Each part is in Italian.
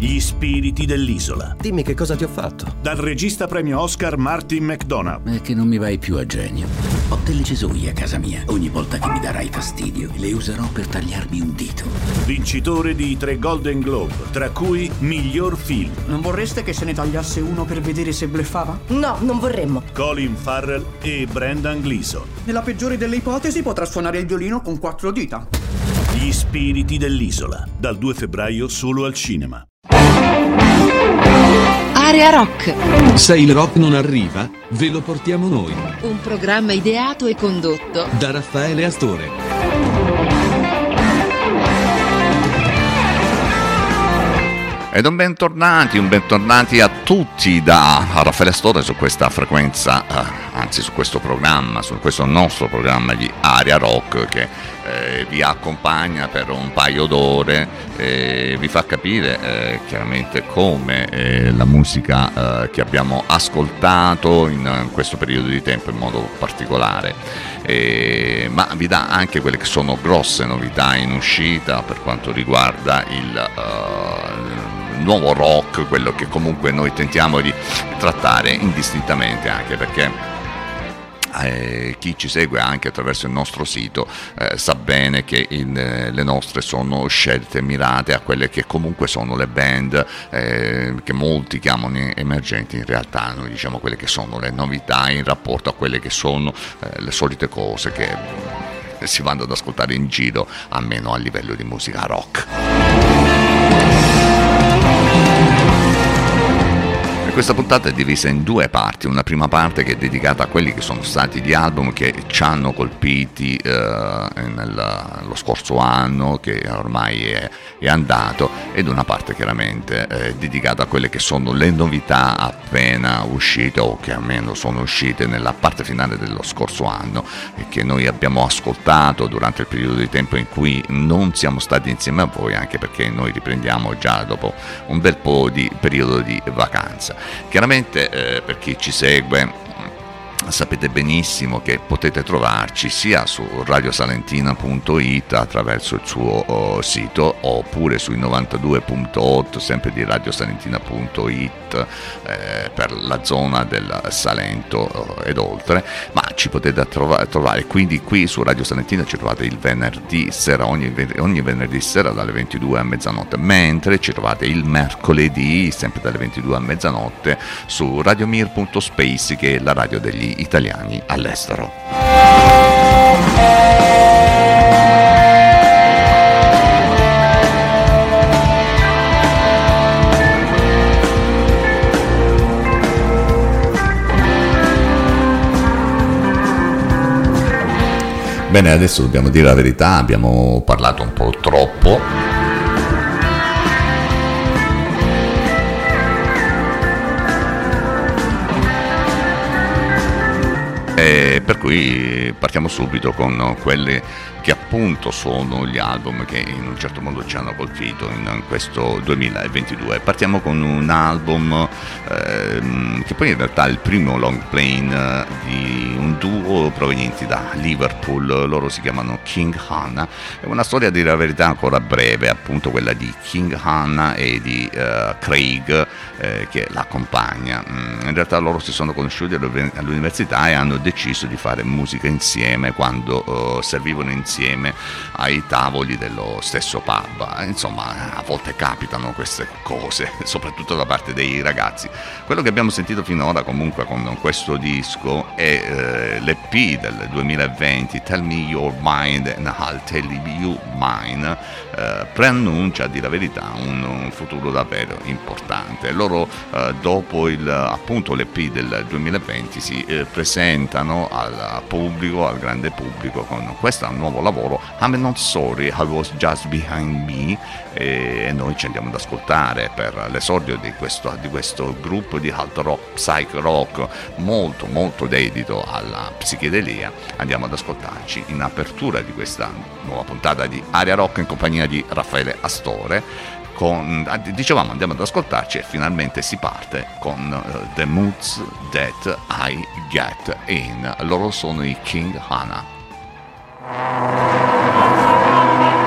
Gli spiriti dell'isola. Dimmi che cosa ti ho fatto. Dal regista premio Oscar Martin McDonough. È che non mi vai più a genio. Ho delle cesoie a casa mia. Ogni volta che mi darai fastidio, le userò per tagliarmi un dito. Vincitore di tre Golden Globe, tra cui miglior film. Non vorreste che se ne tagliasse uno per vedere se bleffava? No, non vorremmo. Colin Farrell e Brendan Gleeson. Nella peggiore delle ipotesi potrà suonare il violino con quattro dita. Gli spiriti dell'isola. Dal 2 febbraio solo al cinema. Area Rock, Se il rock non arriva, ve lo portiamo noi. un programma ideato e condotto Da Raffaele Astore. Ed un bentornati, un bentornati a tutti da Raffaele Astore su questa frequenza, eh, anzi su questo programma, su questo nostro programma di Aria Rock che eh, vi accompagna per un paio d'ore e vi fa capire eh, chiaramente come eh, la musica eh, che abbiamo ascoltato in, in questo periodo di tempo in modo particolare. Eh, ma vi dà anche quelle che sono grosse novità in uscita per quanto riguarda il eh, nuovo rock, quello che comunque noi tentiamo di trattare indistintamente anche perché eh, chi ci segue anche attraverso il nostro sito eh, sa bene che in, eh, le nostre sono scelte mirate a quelle che comunque sono le band eh, che molti chiamano emergenti, in realtà noi diciamo quelle che sono le novità in rapporto a quelle che sono eh, le solite cose che si vanno ad ascoltare in giro, almeno a livello di musica rock. Questa puntata è divisa in due parti, una prima parte che è dedicata a quelli che sono stati gli album che ci hanno colpiti eh, nel- lo scorso anno, che ormai è, è andato, ed una parte chiaramente eh, dedicata a quelle che sono le novità appena uscite o che almeno sono uscite nella parte finale dello scorso anno e che noi abbiamo ascoltato durante il periodo di tempo in cui non siamo stati insieme a voi, anche perché noi riprendiamo già dopo un bel po' di periodo di vacanza. Chiaramente eh, per chi ci segue sapete benissimo che potete trovarci sia su radiosalentina.it attraverso il suo oh, sito oppure sui 92.8 sempre di radiosalentina.it eh, per la zona del Salento oh, ed oltre. Ma ci potete trova- trovare quindi qui su Radio Salentina ci trovate il venerdì sera ogni, ogni venerdì sera dalle 22 a mezzanotte mentre ci trovate il mercoledì sempre dalle 22 a mezzanotte su radiomir.space che è la radio degli italiani all'estero. Bene, adesso dobbiamo dire la verità, abbiamo parlato un po' troppo. Per cui partiamo subito con quelli che appunto sono gli album che in un certo modo ci hanno colpito in questo 2022. Partiamo con un album ehm, che poi in realtà è il primo long plane eh, di un duo provenienti da Liverpool, loro si chiamano King Hanna, è una storia dire la verità ancora breve, appunto quella di King Hanna e di eh, Craig eh, che l'accompagna. Mm, In realtà loro si sono conosciuti all'univer- all'università e hanno deciso di fare musica insieme quando eh, servivano insieme ai tavoli dello stesso pub. Insomma, a volte capitano queste cose, soprattutto da parte dei ragazzi. Quello che abbiamo sentito finora comunque con questo disco è eh, l'EP del 2020, Tell Me Your Mind and I'll Tell You Mine, eh, preannuncia, a dire la verità, un, un futuro davvero importante. Loro eh, dopo il, appunto l'EP del 2020 si eh, presentano al pubblico, al grande pubblico con questo nuovo lavoro I'm not sorry I was just behind me e noi ci andiamo ad ascoltare per l'esordio di questo, di questo gruppo di hard rock, psych rock molto molto dedito alla psichedelia. Andiamo ad ascoltarci in apertura di questa nuova puntata di Aria Rock in compagnia di Raffaele Astore con, ah, dicevamo andiamo ad ascoltarci e finalmente si parte con eh, The Moods That I Get In. Loro sono i King Hana Thank you.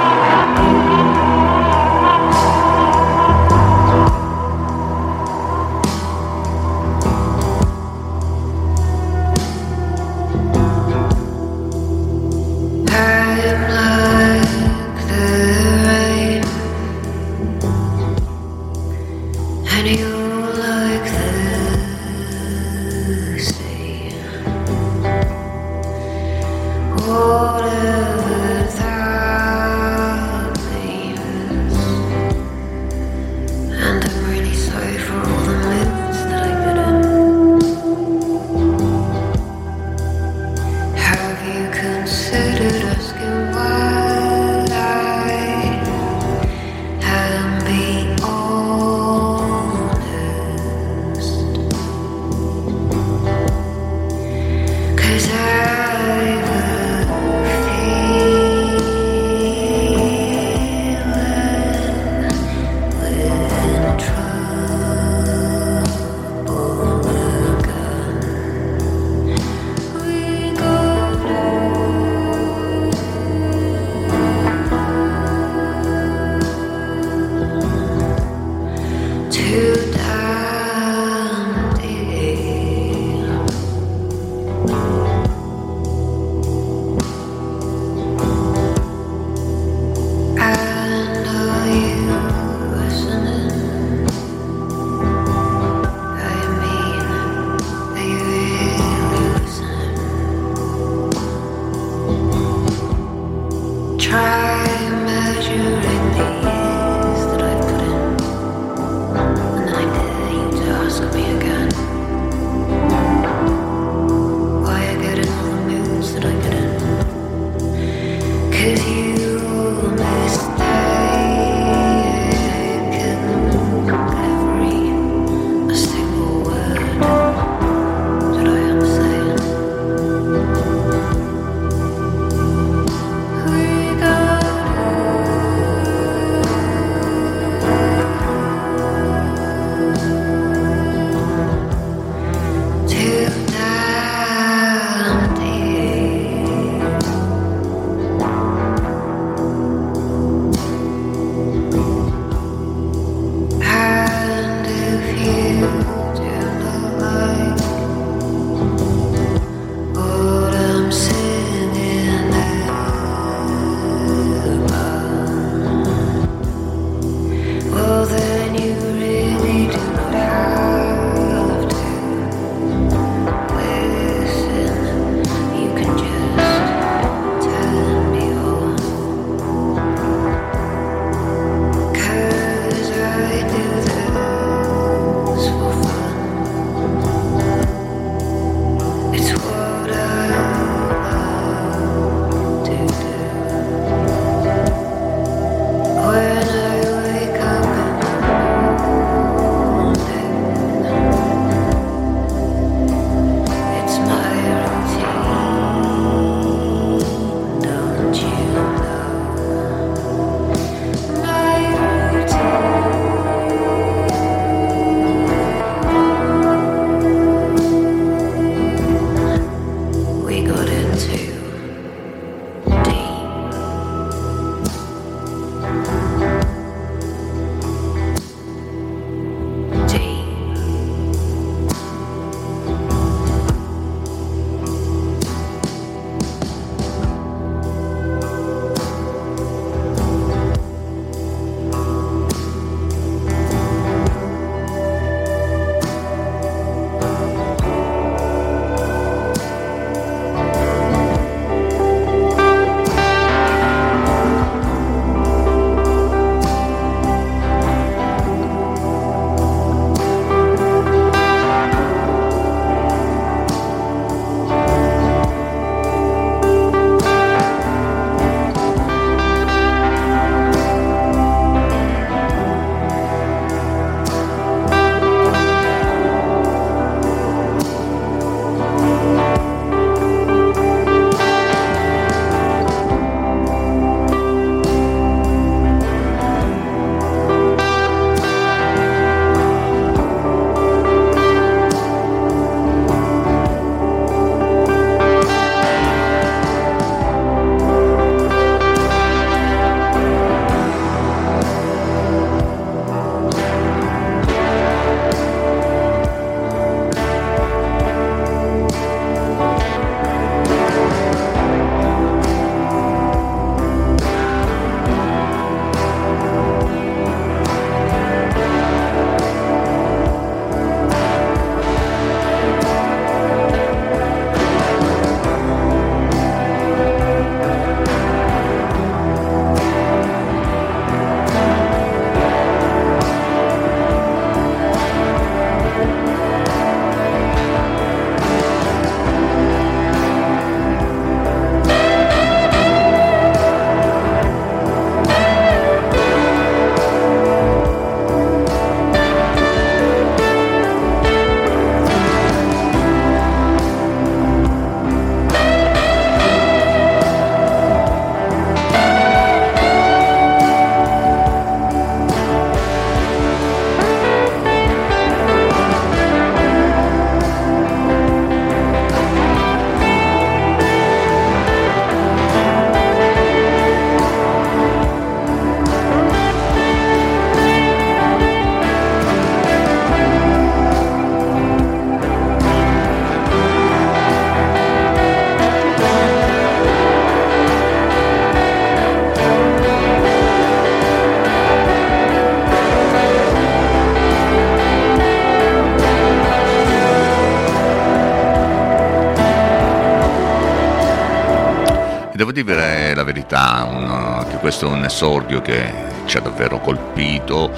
Dire la verità, un, che questo è un esordio che ci ha davvero colpito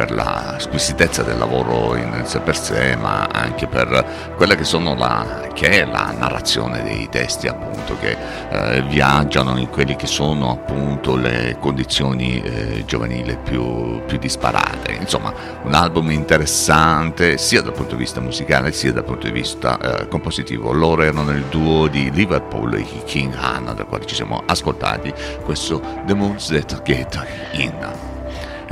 per la squisitezza del lavoro in sé per sé, ma anche per quella che, la, che è la narrazione dei testi, appunto, che eh, viaggiano in quelle che sono appunto le condizioni eh, giovanili più, più disparate. Insomma, un album interessante sia dal punto di vista musicale sia dal punto di vista eh, compositivo. Loro erano il duo di Liverpool, i King Hannah, dal quale ci siamo ascoltati questo The Moons That Get In.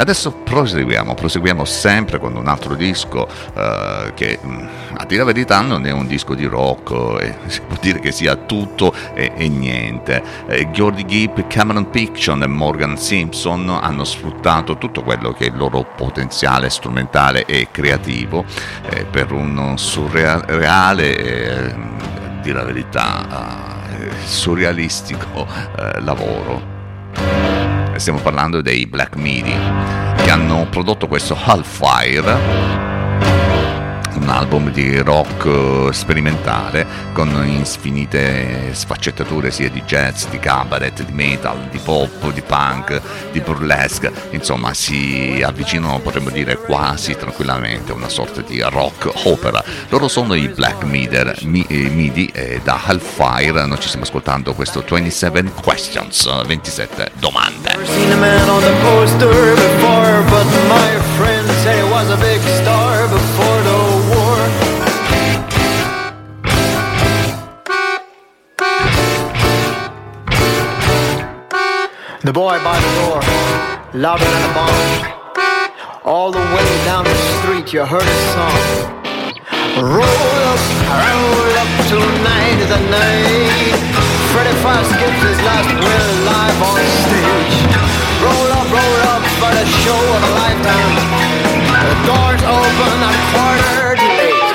Adesso proseguiamo, proseguiamo sempre con un altro disco eh, che mm, a dire la verità non è un disco di rock, eh, si può dire che sia tutto e, e niente. Eh, Geordie Gibb, Cameron Picton e Morgan Simpson hanno sfruttato tutto quello che è il loro potenziale strumentale e creativo eh, per un surreale, eh, a dire la verità, eh, surrealistico lavoro stiamo parlando dei Black Midi che hanno prodotto questo Hellfire un album di rock eh, sperimentale con infinite sfaccettature sia di jazz, di cabaret, di metal, di pop, di punk, di burlesque, insomma si avvicinano potremmo dire quasi tranquillamente a una sorta di rock opera. Loro sono i Black Mider, mi, eh, Midi e da Hellfire noi ci stiamo ascoltando questo 27 Questions, 27 domande. The boy by the door, louder than a bomb. All the way down the street, you heard his song. Roll up, roll up, tonight is the night. Freddie Fast gives his last will live on stage. Roll up, roll up for the show of a lifetime. The doors open a quarter to eight.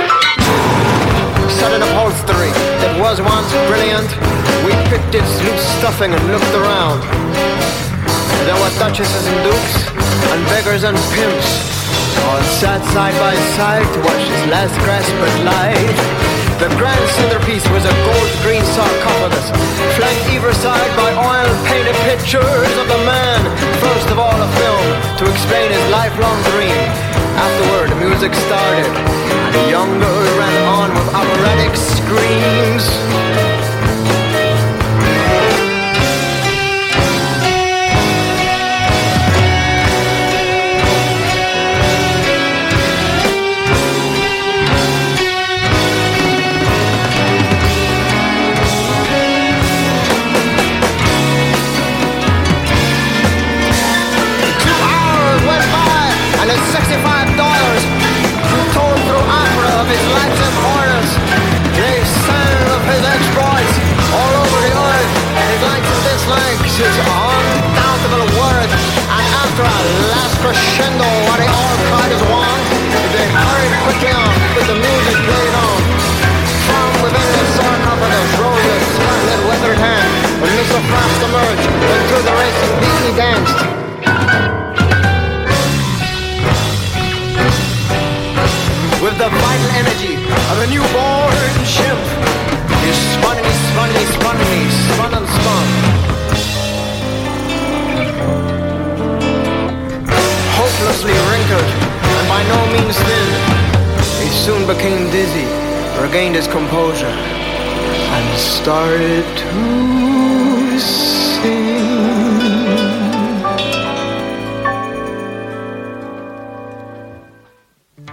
Sudden upholstery that was once brilliant. We picked its loose stuffing and looked around. There were duchesses and dukes, and beggars and pimps, all sat side by side to watch his last grasp at life. The grand centerpiece was a gold green sarcophagus, flanked either side by oil-painted pictures of the man, first of all a film, to explain his lifelong dream. Afterward, the music started, the young girl ran on with operatic screams. Crescendo, what they all cried as one, they hurried quickly on started to sing.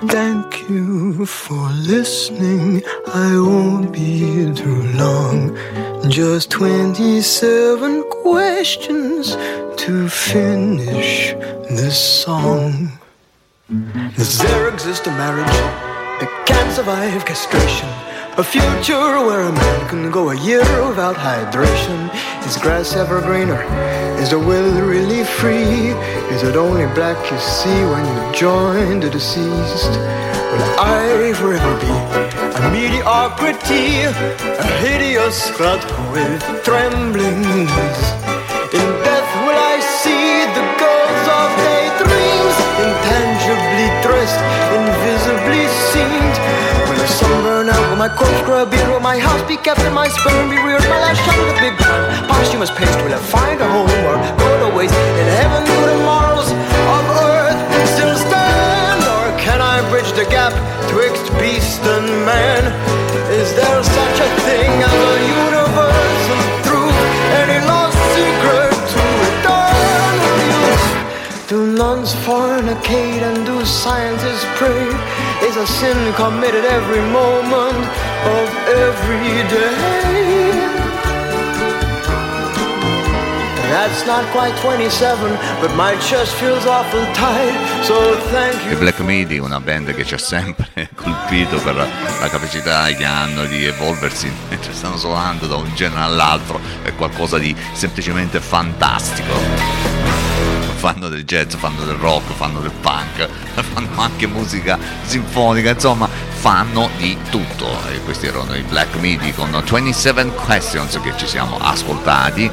Thank you for listening. I won't be too long. Just 27 questions to finish this song. Does there exist a marriage that can't survive castration? A future where a man can go a year without hydration? Is grass ever greener? Is the will really free? Is it only black you see when you join the deceased? Will I forever be a mediocrity? A hideous clod with trembling intangibly dressed, invisibly seen. Will a sunburn my beer my house be kept and my sperm be reared? My last shot the big gun. Posthumous paste will I find a home or go to waste in heaven? Do the morals of earth still stand, or can I bridge the gap twixt beast and man? Is there such a thing as a universal truth? Any lost secret to return with? Do nuns fornicate and do scientists pray? Is a sin committed every moment of every day? That's not quite 27, but my chest feels awful tight, so thank you. Black Midi, una band che ci ha sempre colpito per la capacità che hanno di evolversi mentre stanno suonando da un genere all'altro, è qualcosa di semplicemente fantastico. Fanno del jazz, fanno del rock, fanno del punk, fanno anche musica sinfonica, insomma, fanno di tutto. E questi erano i Black Midi con 27 Questions che ci siamo ascoltati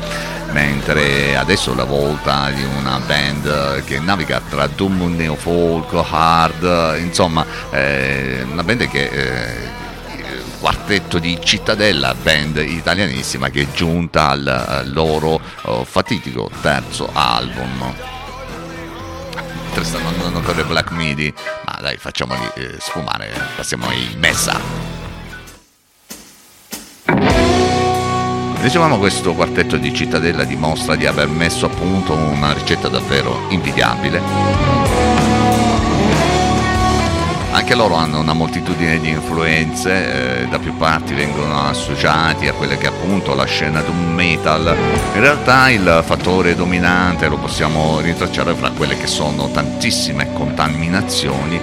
mentre adesso è la volta di una band che naviga tra doom, neofolk, hard, insomma eh, una band che eh, quartetto di Cittadella, band italianissima che è giunta al, al loro oh, fatidico terzo album. Mentre stanno andando per le Black Midi, ma dai facciamoli eh, sfumare, passiamo ai Messa. Dicevamo questo quartetto di Cittadella dimostra di aver messo a punto una ricetta davvero invidiabile. Anche loro hanno una moltitudine di influenze, eh, da più parti vengono associati a quelle che appunto la scena doom metal. In realtà il fattore dominante lo possiamo rintracciare fra quelle che sono tantissime contaminazioni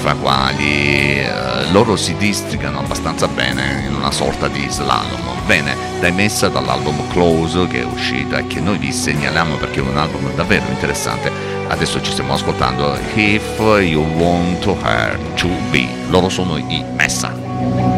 fra quali eh, loro si districano abbastanza bene in una sorta di slalom. Bene, dai messa dall'album Close che è uscita e che noi vi segnaliamo perché è un album davvero interessante. Adesso ci stiamo ascoltando If You Want Her To Be. Loro sono i Messa.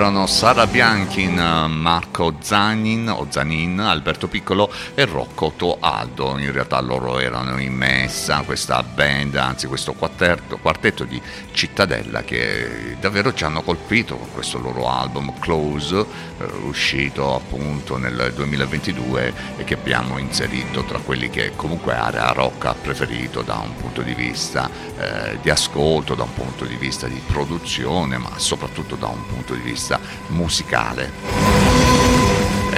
Erano Sara Bianchin, Marco Zanin o Zanin, Alberto Piccolo e Rocco Toaldo. In realtà loro erano in messa, questa band, anzi questo quartetto, quartetto di Cittadella che davvero ci hanno colpito con questo loro album Close, eh, uscito appunto nel 2022 e che abbiamo inserito tra quelli che comunque Area Rock ha preferito da un punto di vista eh, di ascolto, da un punto di vista di produzione, ma soprattutto da un punto di vista musicale.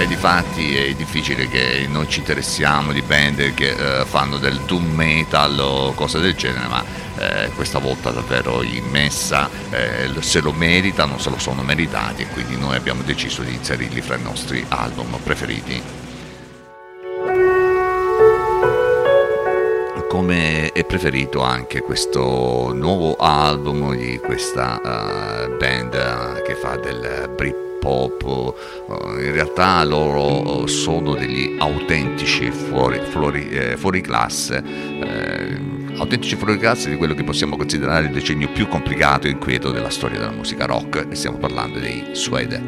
E di fatti è difficile che noi ci interessiamo di band che eh, fanno del doom metal o cose del genere, ma eh, questa volta davvero in messa eh, se lo meritano, se lo sono meritati e quindi noi abbiamo deciso di inserirli fra i nostri album preferiti. come è preferito anche questo nuovo album di questa uh, band uh, che fa del Britpop. Uh, in realtà loro sono degli autentici fuori, fuori, eh, fuori classe. Eh, autentici fuori classe di quello che possiamo considerare il decennio più complicato e inquieto della storia della musica rock e stiamo parlando dei Suede.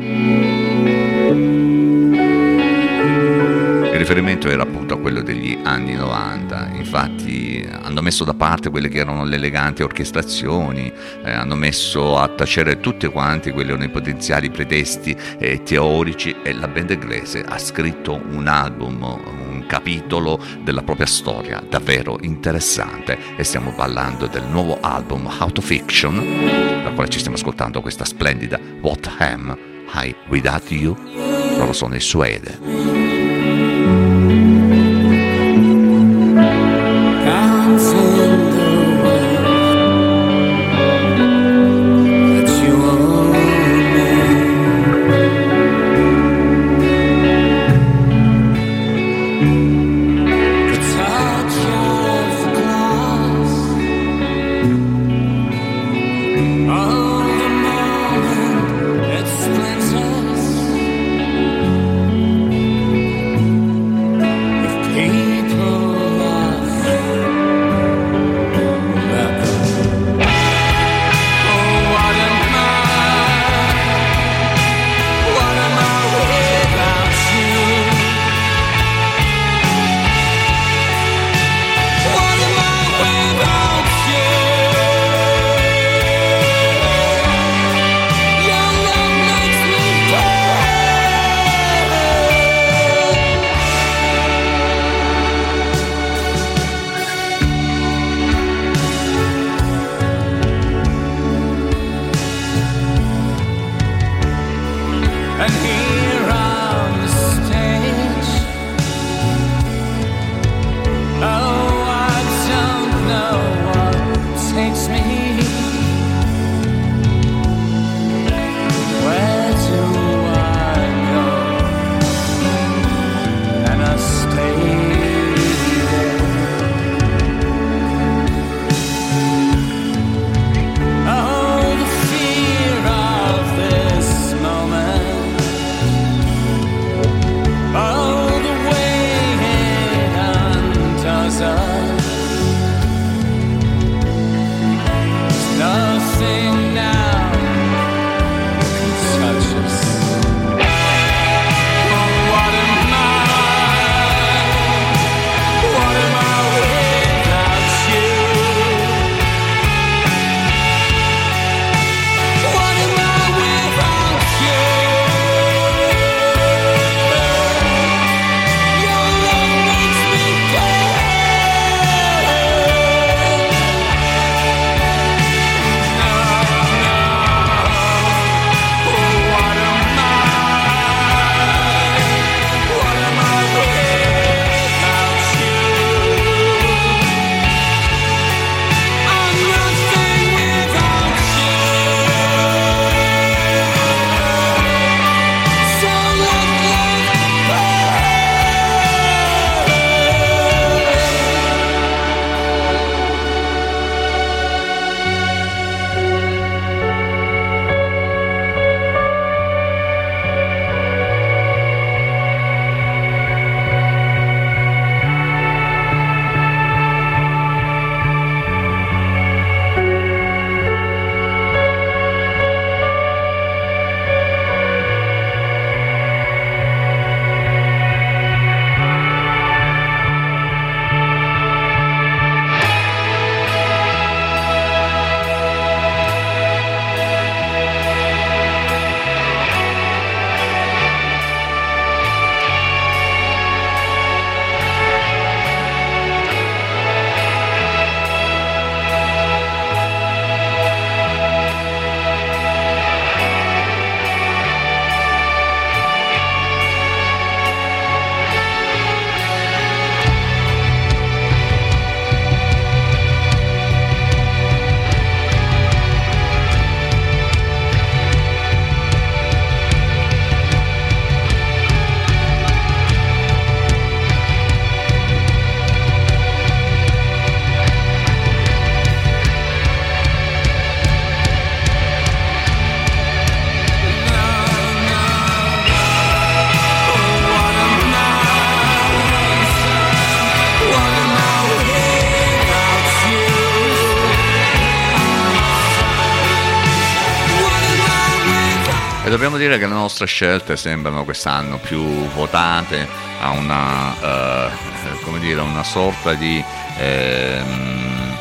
Il riferimento era appunto quello degli anni 90, infatti hanno messo da parte quelle che erano le eleganti orchestrazioni, eh, hanno messo a tacere tutti quanti quelli erano i potenziali pretesti eh, teorici e la band inglese ha scritto un album, un capitolo della propria storia davvero interessante e stiamo parlando del nuovo album Out of Fiction, dal quale ci stiamo ascoltando questa splendida What Am I Without You? Loro sono i Suede. Dire che le nostre scelte sembrano quest'anno più votate a una, eh, come dire, una sorta di, ehm,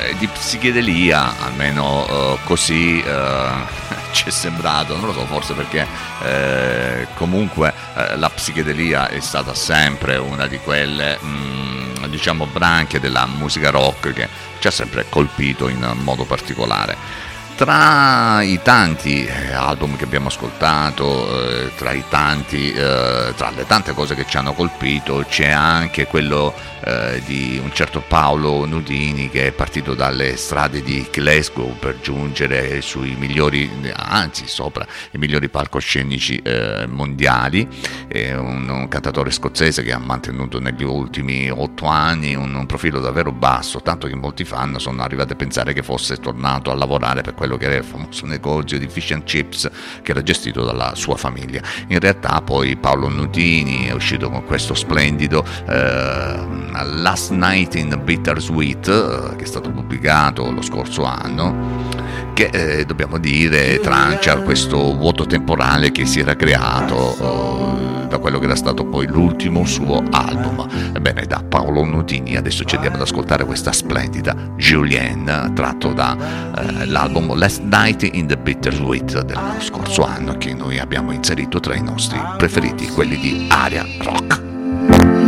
eh, di psichedelia, almeno eh, così eh, ci è sembrato, non lo so, forse perché eh, comunque eh, la psichedelia è stata sempre una di quelle, mh, diciamo, branche della musica rock che ci ha sempre colpito in modo particolare. Tra i tanti eh, album che abbiamo ascoltato, eh, tra, tanti, eh, tra le tante cose che ci hanno colpito, c'è anche quello eh, di un certo Paolo Nudini che è partito dalle strade di Glasgow per giungere sui migliori, anzi sopra i migliori palcoscenici eh, mondiali. È un, un, cantatore scozzese che ha mantenuto negli ultimi otto anni un, un profilo davvero basso, tanto che molti fan sono arrivati a pensare che fosse tornato a lavorare per quello che era il famoso negozio di fish and chips che era gestito dalla sua famiglia. In realtà poi Paolo Nudini è uscito con questo splendido eh, Last Night in Bittersweet eh, che è stato pubblicato lo scorso anno che eh, dobbiamo dire trancia questo vuoto temporale che si era creato eh, da quello che era stato poi l'ultimo suo album. Ebbene, da Paolo Nutini adesso ci andiamo ad ascoltare questa splendida Julienne tratto dall'album eh, Last Night in the Bittersweet dello scorso anno che noi abbiamo inserito tra i nostri preferiti, quelli di Aria Rock.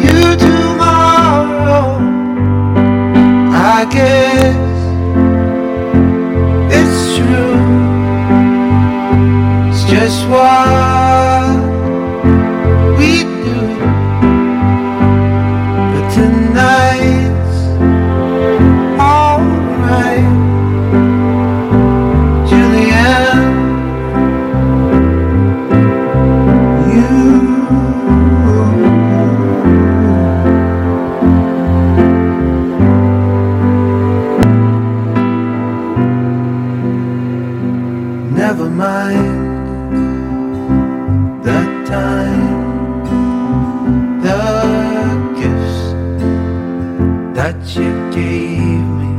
You tomorrow, I guess just what you gave me.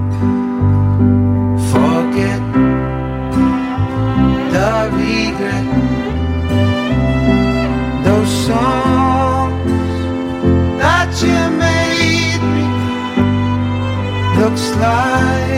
Forget the regret. Those songs that you made me looks like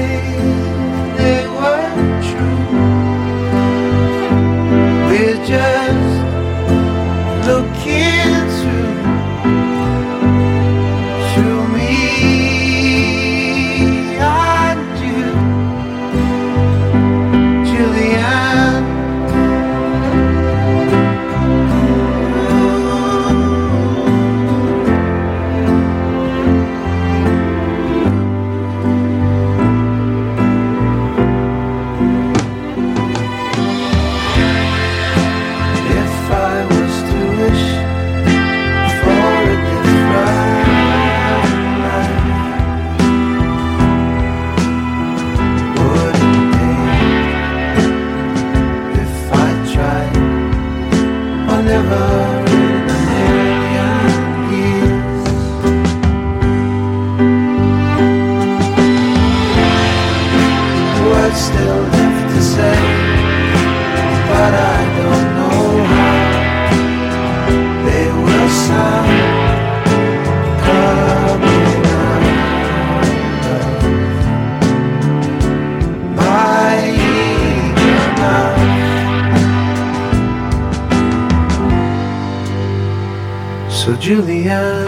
So Julianne,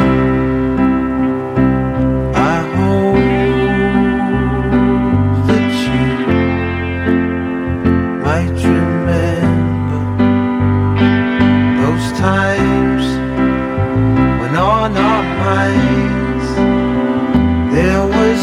I hope that you might remember those times when on our minds there was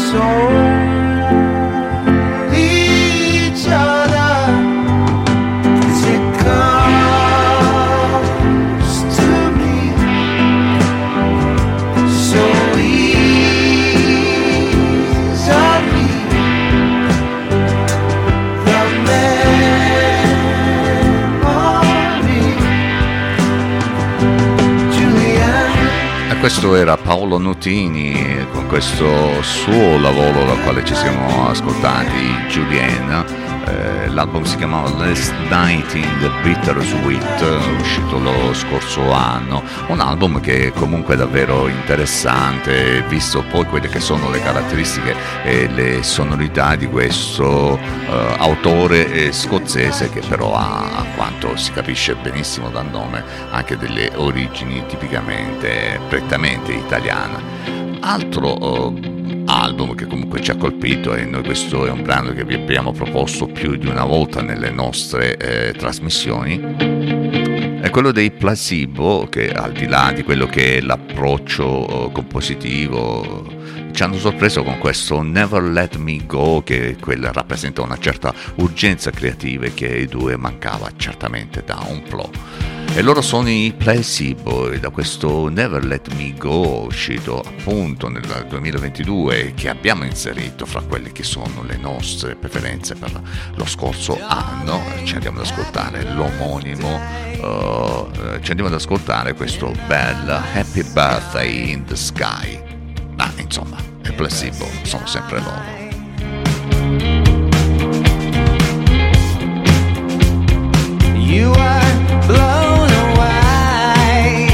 E questo era Paolo Nutini con questo suo lavoro dal quale ci siamo ascoltati, Julienne, eh, l'album si chiamava Last Night in the Bittersweet, uscito lo scorso anno, un album che comunque è davvero interessante, visto poi quelle che sono le caratteristiche e le sonorità di questo eh, autore eh, scozzese che però ha, a quanto si capisce benissimo dal nome, anche delle origini tipicamente, prettamente italiane. Altro uh, album che comunque ci ha colpito e noi questo è un brano che vi abbiamo proposto più di una volta nelle nostre eh, trasmissioni è quello dei placebo che al di là di quello che è l'approccio uh, compositivo ci hanno sorpreso con questo Never Let Me Go che quella rappresenta una certa urgenza creativa che ai due mancava certamente da un plot. E loro sono i Placebo e da questo Never Let Me Go uscito appunto nel 2022 che abbiamo inserito fra quelle che sono le nostre preferenze per lo scorso anno ci andiamo ad ascoltare l'omonimo uh, ci andiamo ad ascoltare questo bel Happy Birthday in the Sky ma insomma i Placebo sono sempre loro You are blown away.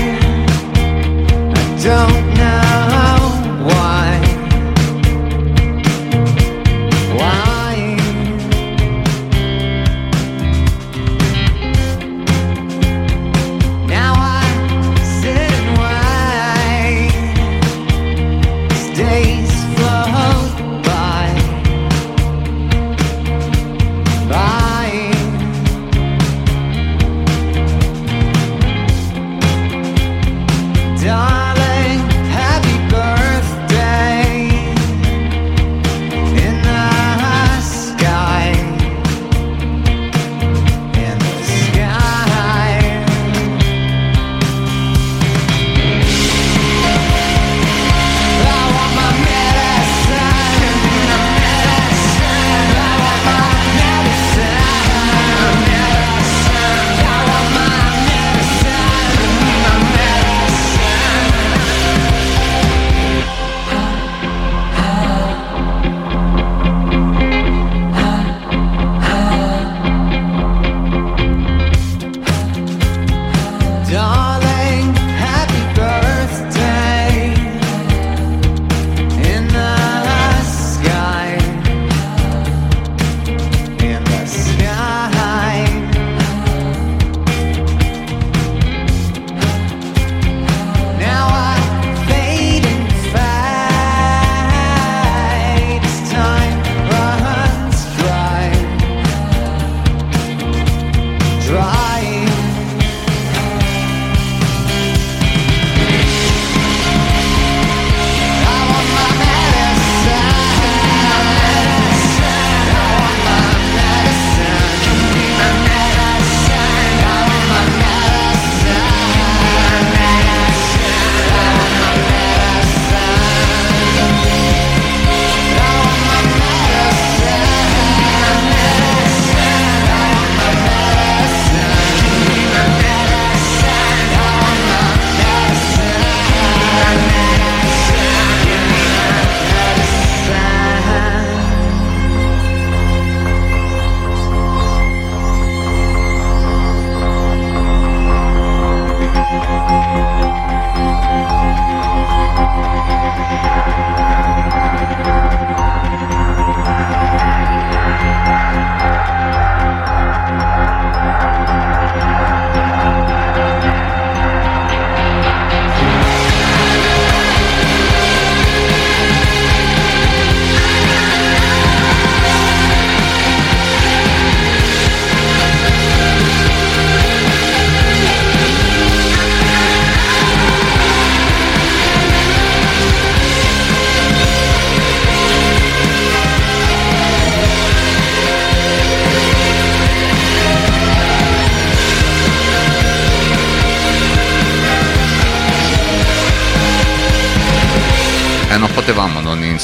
I don't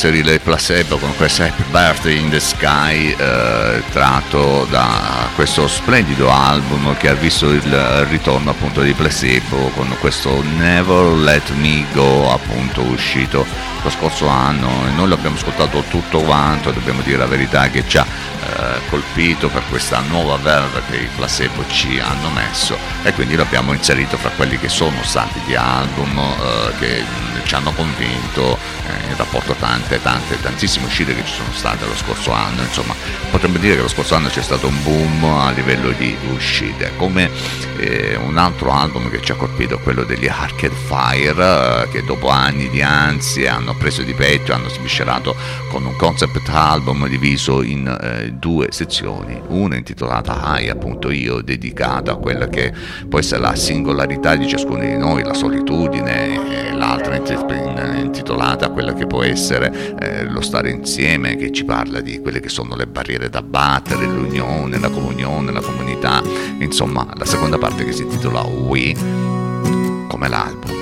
inserire il placebo con questo Happy Birthday in the Sky eh, tratto da questo splendido album che ha visto il ritorno appunto di placebo con questo Never Let Me Go appunto uscito lo scorso anno. E noi l'abbiamo ascoltato tutto quanto, dobbiamo dire la verità che ci ha eh, colpito per questa nuova verve che i placebo ci hanno messo. E quindi l'abbiamo inserito fra quelli che sono stati gli album eh, che ci hanno convinto eh, in rapporto a tante, tante, tantissime uscite che ci sono state lo scorso anno, insomma potremmo dire che lo scorso anno c'è stato un boom a livello di uscite, come eh, un altro album che ci ha colpito, quello degli Arcade Fire, eh, che dopo anni di ansie hanno preso di petto, hanno sviscerato con un concept album diviso in eh, due sezioni, una intitolata High, appunto io, dedicata a quella che può essere la singolarità di ciascuno di noi, la solitudine, e l'altra intitolata quella che può essere eh, lo stare insieme, che ci parla di quelle che sono le barriere da battere, l'unione, la comunione, la comunità, insomma la seconda parte che si intitola We, come l'album.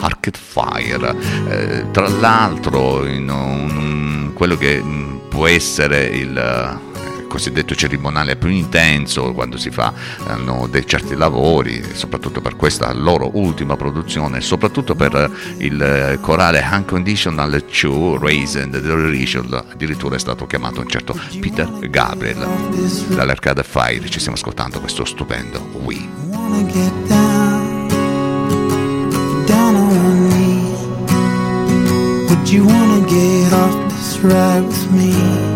Arcade Fire, eh, tra l'altro in un, quello che mh, può essere il cosiddetto cerimoniale più intenso quando si fanno dei certi lavori, soprattutto per questa loro ultima produzione, soprattutto per il corale Unconditional 2 Raising the Religion, addirittura è stato chiamato un certo Peter Gabriel dall'Arcade Fire, ci stiamo ascoltando questo stupendo We. Would you wanna get off this ride with me?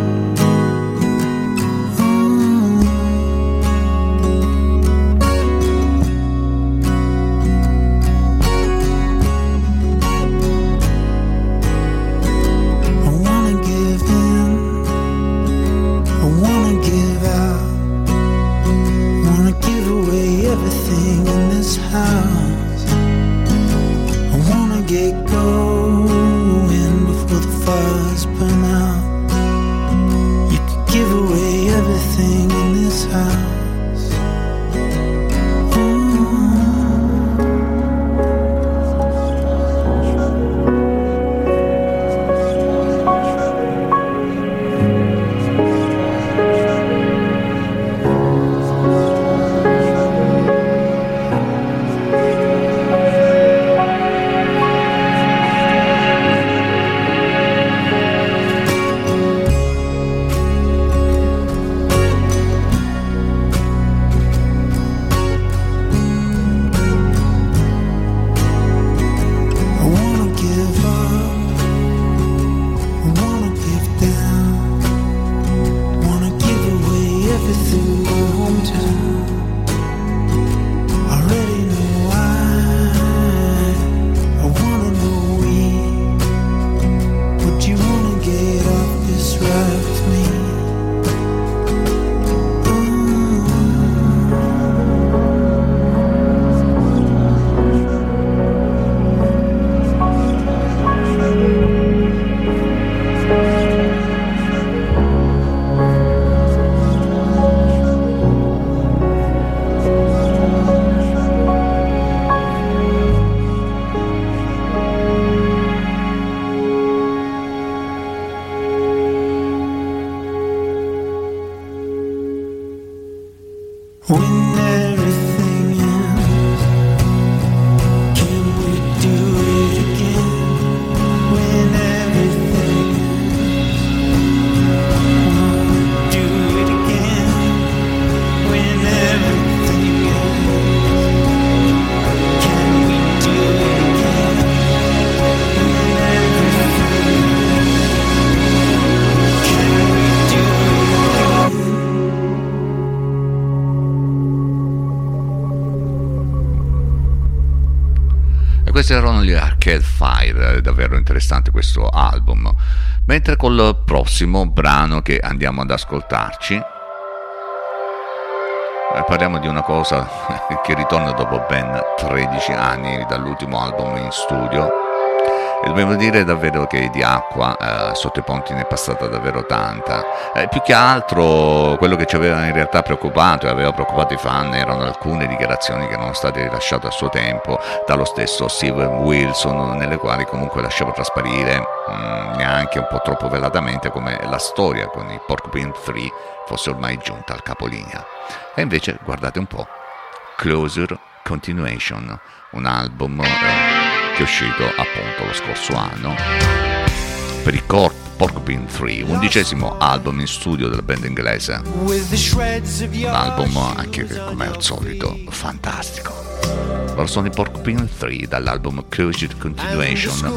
Questi erano gli Arcade Fire, davvero interessante questo album. Mentre col prossimo brano che andiamo ad ascoltarci, eh, parliamo di una cosa che ritorna dopo ben 13 anni dall'ultimo album in studio. E dobbiamo dire davvero che di acqua eh, sotto i ponti ne è passata davvero tanta. Eh, più che altro quello che ci aveva in realtà preoccupato e aveva preoccupato i fan erano alcune dichiarazioni che erano state rilasciate a suo tempo dallo stesso Steven Wilson, nelle quali comunque lasciava trasparire mh, neanche un po' troppo velatamente come la storia con i Porcupine 3 fosse ormai giunta al capolinea. E invece guardate un po', Closer Continuation, un album eh, che è uscito appunto lo scorso anno per i, cor- Porcupine 3, undicesimo album in studio della band inglese. Un album anche che, come al solito, fantastico. Loro sono i Porcupine 3 dall'album Curious Continuation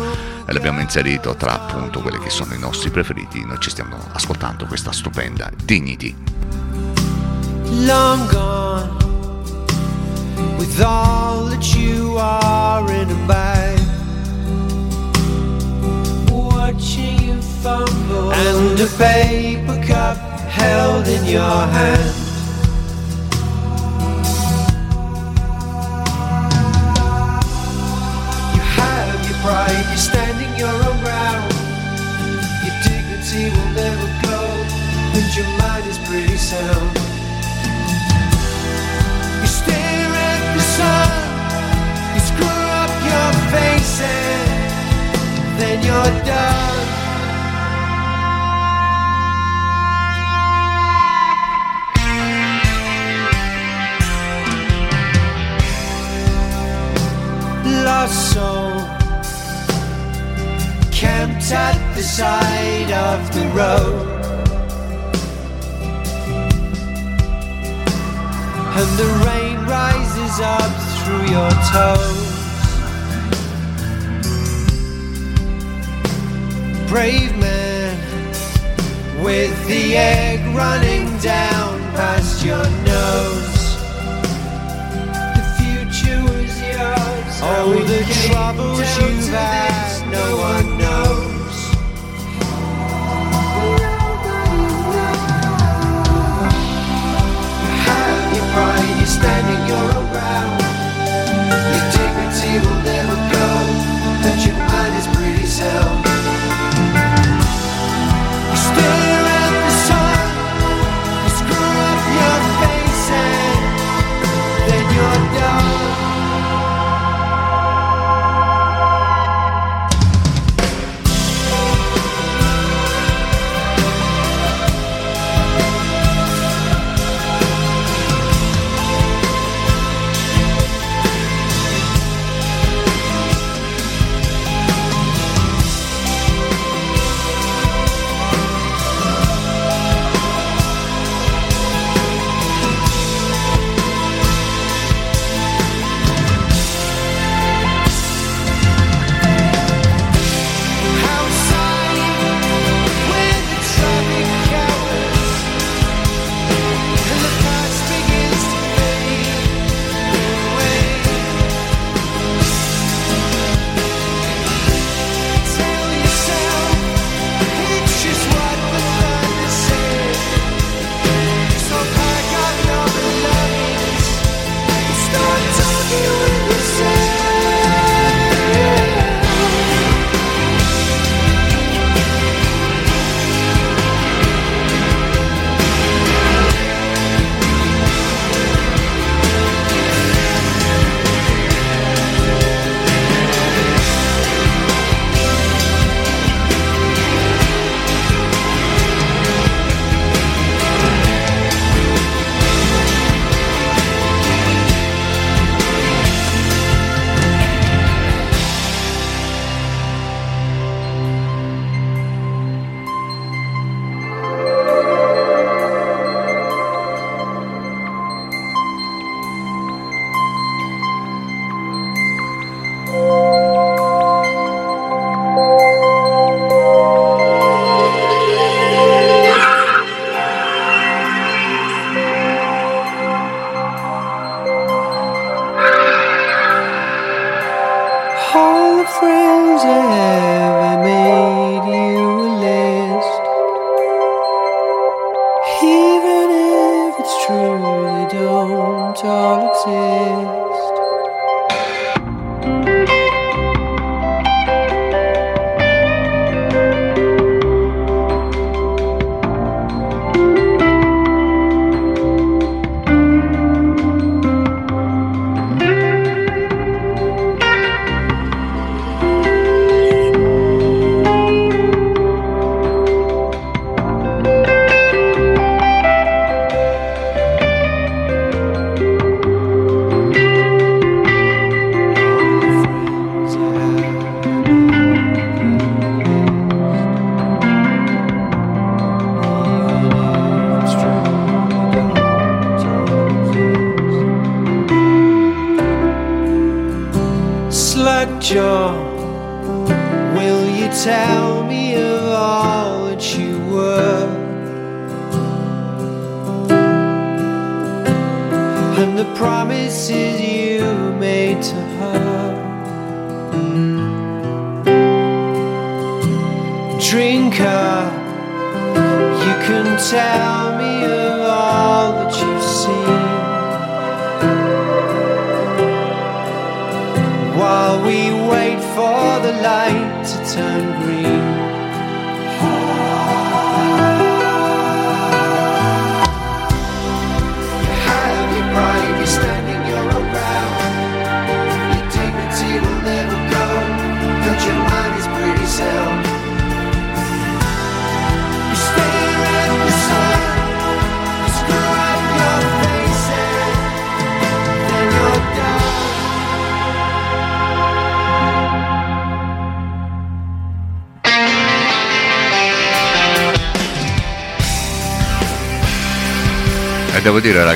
e l'abbiamo inserito tra appunto quelli che sono i nostri preferiti. Noi ci stiamo ascoltando questa stupenda Dignity. long gone with all that you are in a bag. Watching you fumble and a paper cup held in your hand. You have your pride, you're standing your own ground. Your dignity will never go, and your mind is pretty sound. You're done. Lost soul, camped at the side of the road. and the rain rises up through your toes. Brave man, with the egg running down past your nose. The future was yours. Oh, the troubles you've had, no one knows. You have your pride, you're standing your own ground. Your dignity will never go, and your mind is pretty sound.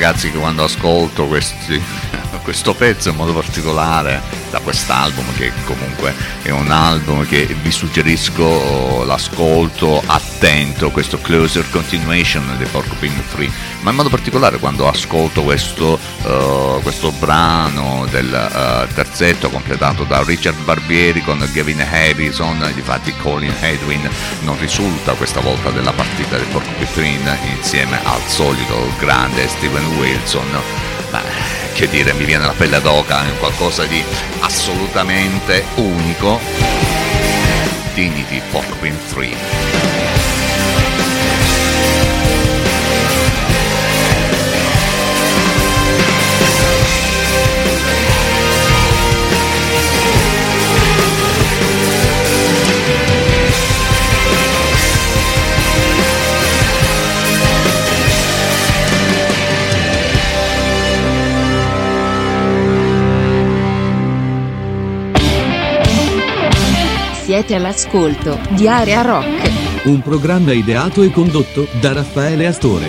Ragazzi che quando ascolto questi, questo pezzo in modo particolare da quest'album, che comunque è un album che vi suggerisco l'ascolto attento, questo Closer Continuation dei Porcupine Free, ma in modo particolare quando ascolto questo, eh, questo brano del eh, terzetto completato da Richard Barbieri con Gavin Harrison, difatti Colin Edwin non risulta questa volta della partita del Porcupine Free insieme al solito grande Steven Wilson. Che dire, mi viene la pelle d'oca, è qualcosa di assolutamente unico. Dignity Porcupine Free. Siete all'ascolto di Area Rock. Un programma ideato e condotto da Raffaele Astore.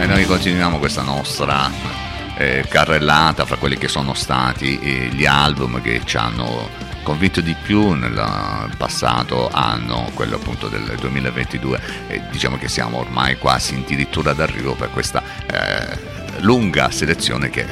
E noi continuiamo questa nostra eh, carrellata fra quelli che sono stati eh, gli album che ci hanno convinto di più nel passato anno, quello appunto del 2022. E diciamo che siamo ormai quasi addirittura d'arrivo per questa eh, lunga selezione che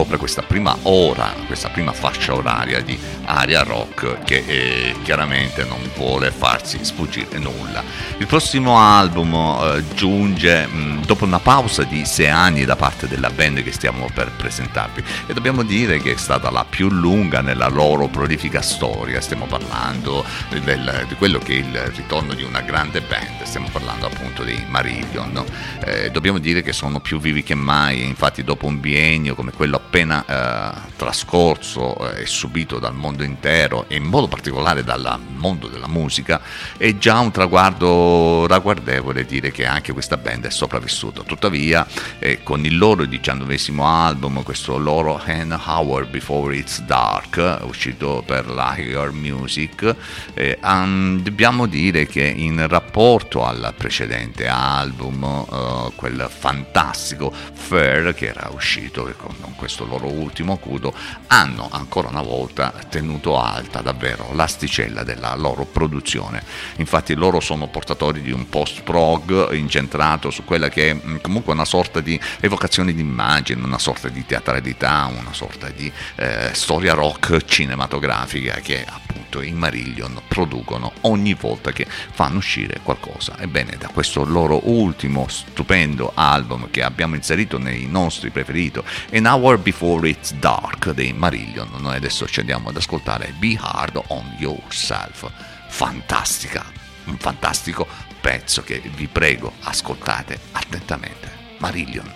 copre questa prima ora, questa prima fascia oraria di aria rock che eh, chiaramente non vuole farsi sfuggire nulla. Il prossimo album eh, giunge mh, dopo una pausa di sei anni da parte della band che stiamo per presentarvi e dobbiamo dire che è stata la più lunga nella loro prolifica storia. Stiamo parlando del, di quello che è il ritorno di una grande band, stiamo parlando appunto dei Marillion. Eh, dobbiamo dire che sono più vivi che mai, infatti dopo un biennio come quello appena eh, trascorso e subito dal mondo intero e in modo particolare dal mondo della musica è già un traguardo ragguardevole dire che anche questa band è sopravvissuta. Tuttavia eh, con il loro diciannovesimo album questo loro An Hour Before It's Dark uscito per la Hair Music eh, um, dobbiamo dire che in rapporto al precedente album eh, quel fantastico Fair che era uscito con questo loro ultimo acuto hanno ancora una volta tenuto alta davvero l'asticella della loro produzione. Infatti loro sono portatori di un post-prog incentrato su quella che è comunque una sorta di evocazione di immagine, una sorta di teatralità, una sorta di eh, storia rock cinematografica che appunto i Marillion producono ogni volta che fanno uscire qualcosa. Ebbene, da questo loro ultimo stupendo album che abbiamo inserito nei nostri preferiti, An Hour Before It's Dark dei Marillion, noi adesso ci andiamo ad ascoltare Be Hard on Yourself. Fantastica, un fantastico pezzo che vi prego ascoltate attentamente. Marillion.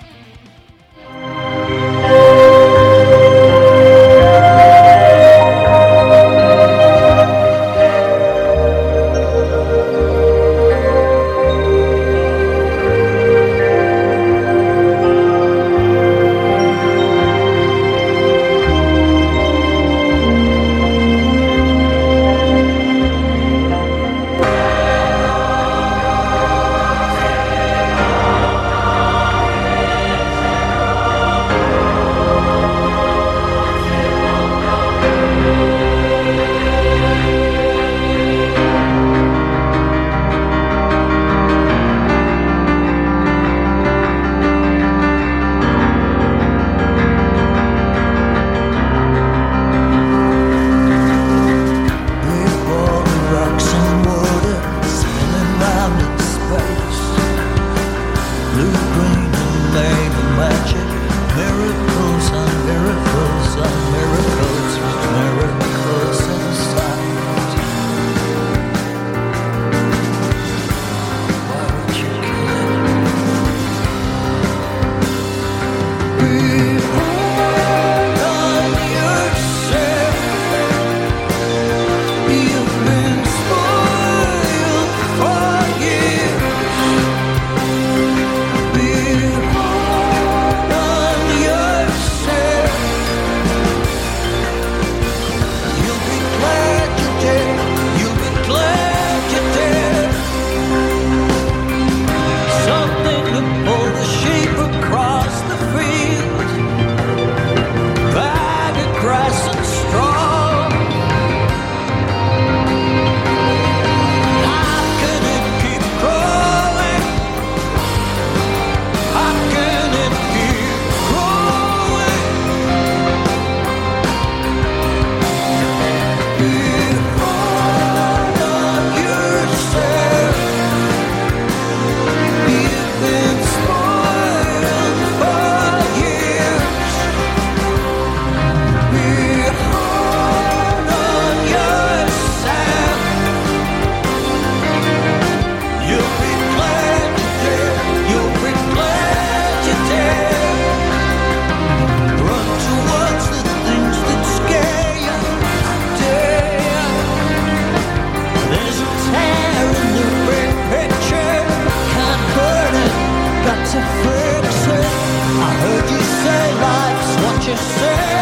say?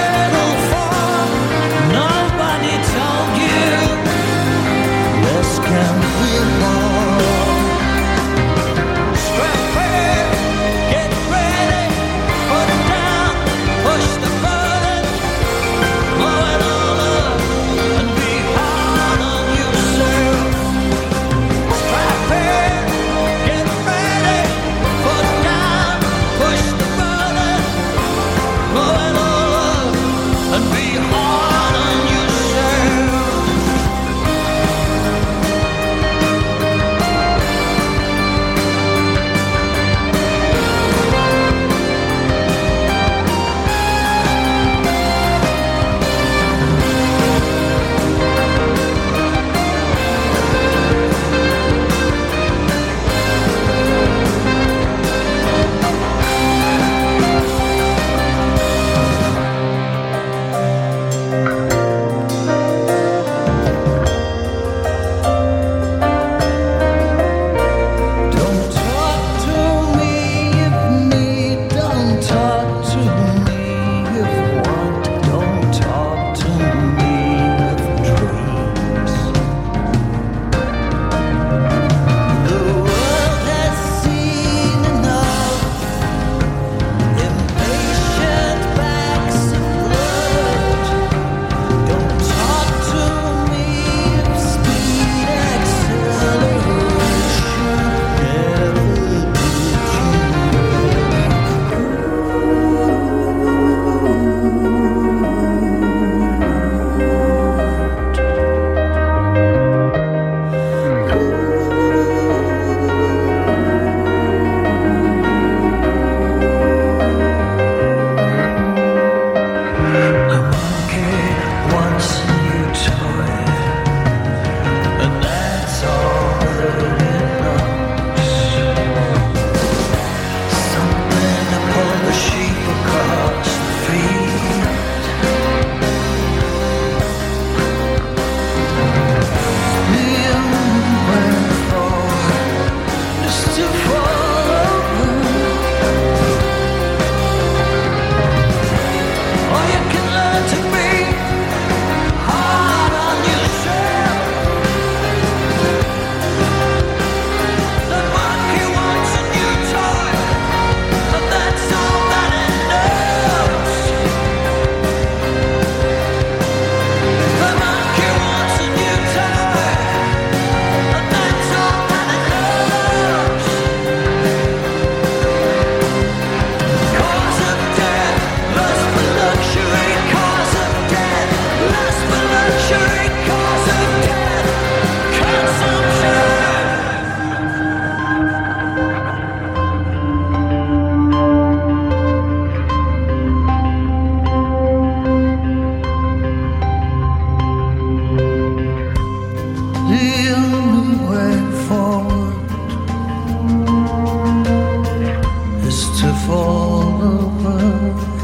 to fall apart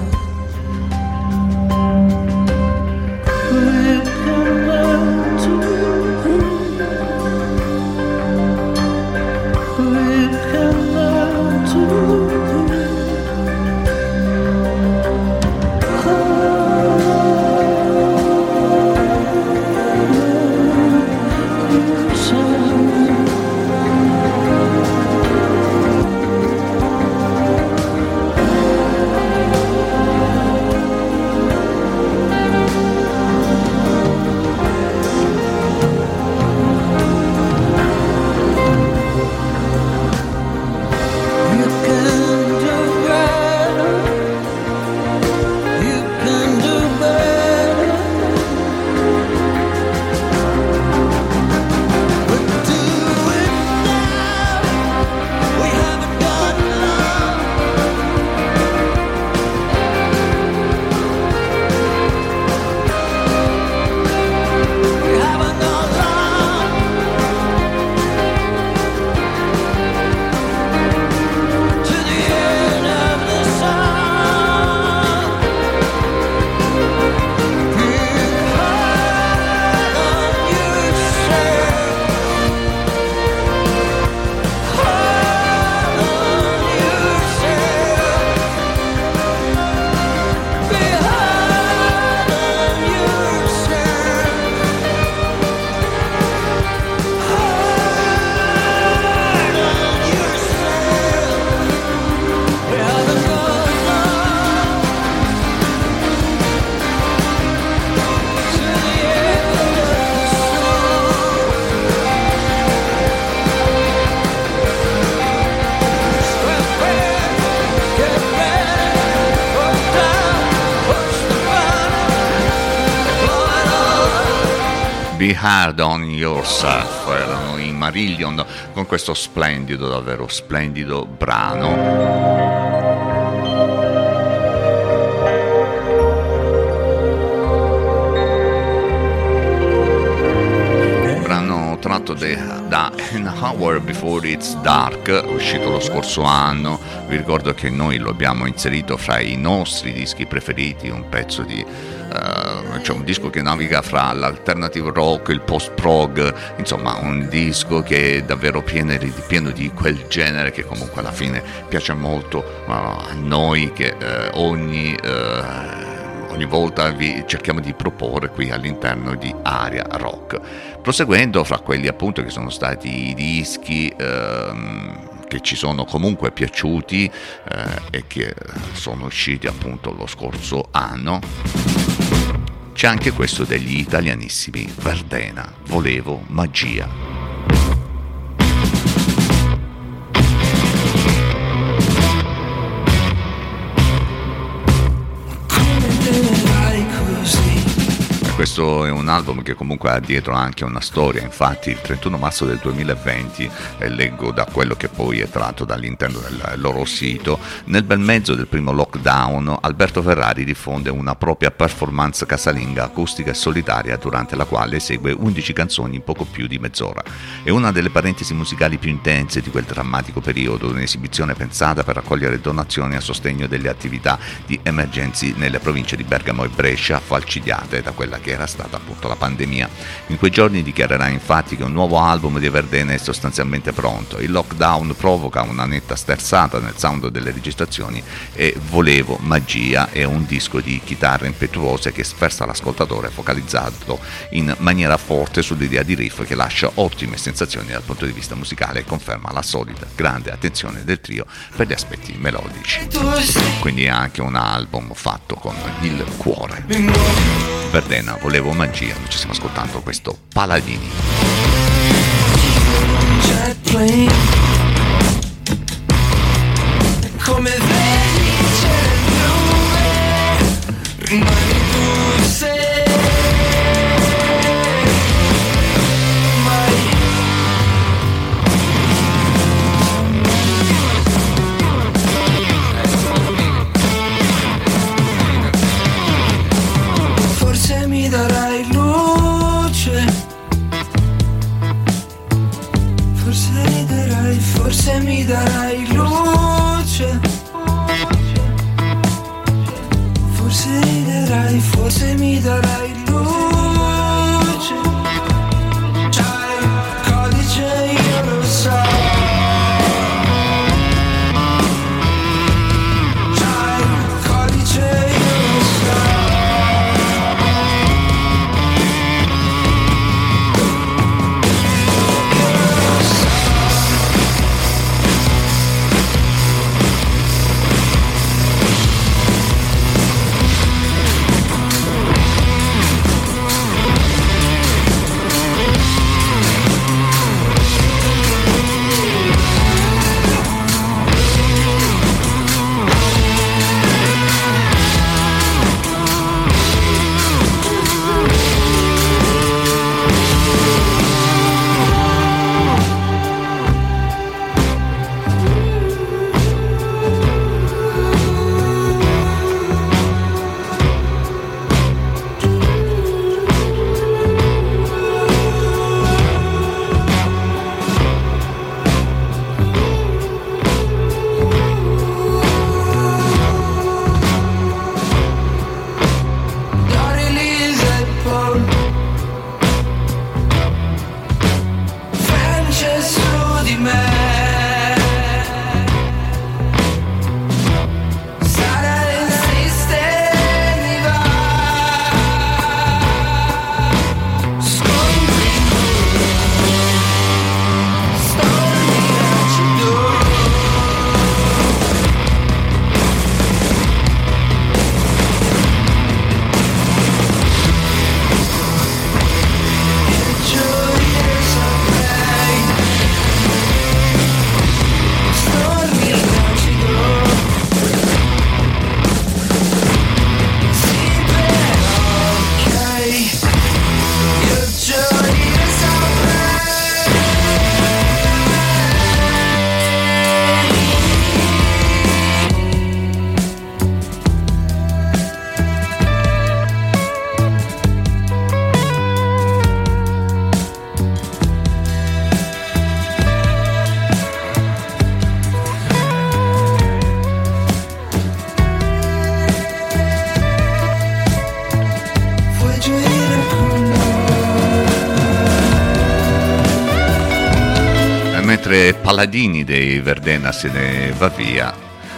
Hard on Yourself, erano i Marillion con questo splendido, davvero splendido brano. Tratto da An Hour Before It's Dark, uscito lo scorso anno. Vi ricordo che noi lo abbiamo inserito fra i nostri dischi preferiti, un pezzo di eh, cioè un disco che naviga fra l'alternative rock, il post-prog, insomma un disco che è davvero pieno di, pieno di quel genere che comunque alla fine piace molto eh, a noi che eh, ogni, eh, ogni volta vi cerchiamo di proporre qui all'interno di Aria Rock. Proseguendo fra quelli appunto che sono stati i dischi ehm, che ci sono comunque piaciuti eh, e che sono usciti appunto lo scorso anno. C'è anche questo degli italianissimi Verdena, Volevo Magia. Questo è un album che comunque ha dietro anche una storia, infatti il 31 marzo del 2020, e leggo da quello che poi è tratto dall'interno del loro sito, nel bel mezzo del primo lockdown Alberto Ferrari diffonde una propria performance casalinga acustica e solitaria durante la quale esegue 11 canzoni in poco più di mezz'ora. È una delle parentesi musicali più intense di quel drammatico periodo, un'esibizione pensata per raccogliere donazioni a sostegno delle attività di emergenze nelle province di Bergamo e Brescia falcidiate da quella che era stata appunto la pandemia. In quei giorni dichiarerà infatti che un nuovo album di Verdena è sostanzialmente pronto. Il lockdown provoca una netta sterzata nel sound delle registrazioni e Volevo Magia è un disco di chitarre impetuose che sferza l'ascoltatore focalizzato in maniera forte sull'idea di riff che lascia ottime sensazioni dal punto di vista musicale e conferma la solida grande attenzione del trio per gli aspetti melodici. Quindi è anche un album fatto con il cuore. Verdena, volevo magia, ci stiamo ascoltando questo Paladini. come felice nube rimani tu darai luce. Forse riderai, forse mi darai luce. Mentre paladini dei Verdenas se ne va via,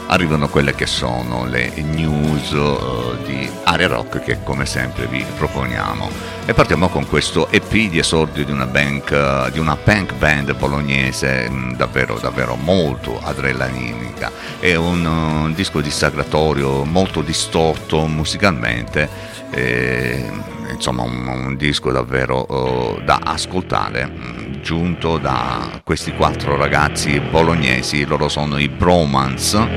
arrivano quelle che sono le news eh, di Area Rock che come sempre vi proponiamo. E partiamo con questo EP di esordio di una, bank, eh, di una punk band bolognese mh, davvero, davvero molto adrenalinica. È un, uh, disco dissacratorio molto distorto musicalmente. E, insomma un, un disco davvero uh, da ascoltare giunto da questi quattro ragazzi bolognesi. Loro sono i Bromance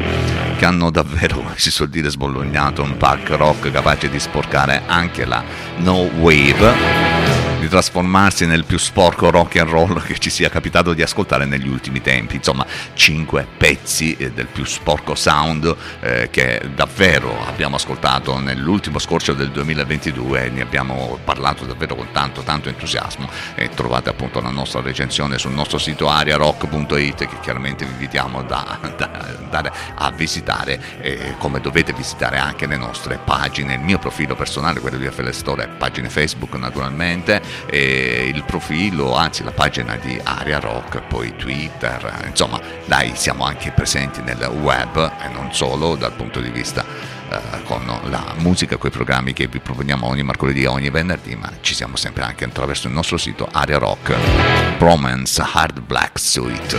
che hanno davvero come si suol dire sbollognato un punk rock capace di sporcare anche la no wave di trasformarsi nel più sporco rock and roll che ci sia capitato di ascoltare negli ultimi tempi. Insomma, cinque pezzi eh, del più sporco sound eh, che davvero abbiamo ascoltato nell'ultimo scorcio del 2022 e ne abbiamo parlato davvero con tanto tanto entusiasmo. E trovate appunto la nostra recensione sul nostro sito ariarock.it che chiaramente vi invitiamo da, da andare a visitare eh, come dovete visitare anche le nostre pagine, il mio profilo personale, quello di FL Store, pagine Facebook naturalmente, e il profilo, anzi la pagina di Aria Rock, poi Twitter, insomma dai siamo anche presenti nel web e non solo dal punto di vista eh, con la musica, quei programmi che vi proponiamo ogni mercoledì e ogni venerdì, ma ci siamo sempre anche attraverso il nostro sito Aria Rock, Bromance Hard Black Suite.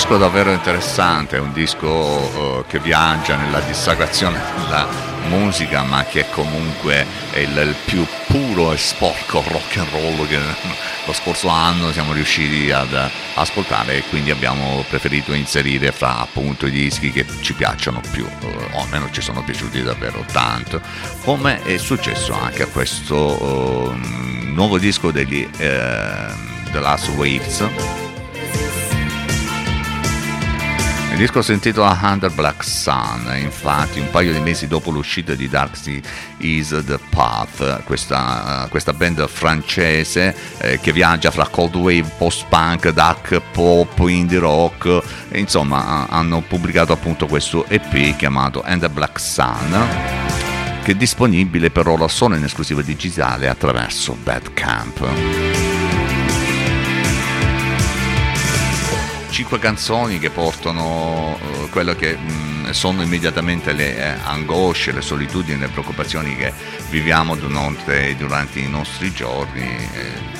Disco davvero interessante, un disco eh, che viaggia nella dissacrazione della musica, ma che comunque è il, il più puro e sporco rock and roll che lo scorso anno siamo riusciti ad ascoltare e quindi abbiamo preferito inserire fra appunto i dischi che ci piacciono più, eh, o almeno ci sono piaciuti davvero tanto, come è successo anche a questo eh, nuovo disco degli eh, The Last Waves disco si intitola Under Black Sun, infatti un paio di mesi dopo l'uscita di Dark Sea is the Path, questa, questa band francese eh, che viaggia fra cold wave, post-punk, dark pop, indie rock, insomma hanno pubblicato appunto questo EP chiamato Under Black Sun che è disponibile per ora solo in esclusiva digitale attraverso Badcamp. Cinque canzoni che portano uh, quello che mh, sono immediatamente le eh, angosce, le solitudini, le preoccupazioni che viviamo durante, durante i nostri giorni. Eh,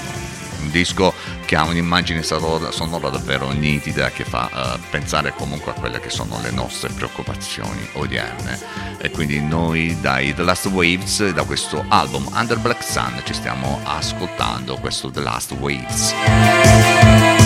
un disco che ha un'immagine sonora, sonora davvero nitida che fa uh, pensare comunque a quelle che sono le nostre preoccupazioni odierne e quindi noi dai The Last Waves da questo album Under Black Sun ci stiamo ascoltando questo The Last Waves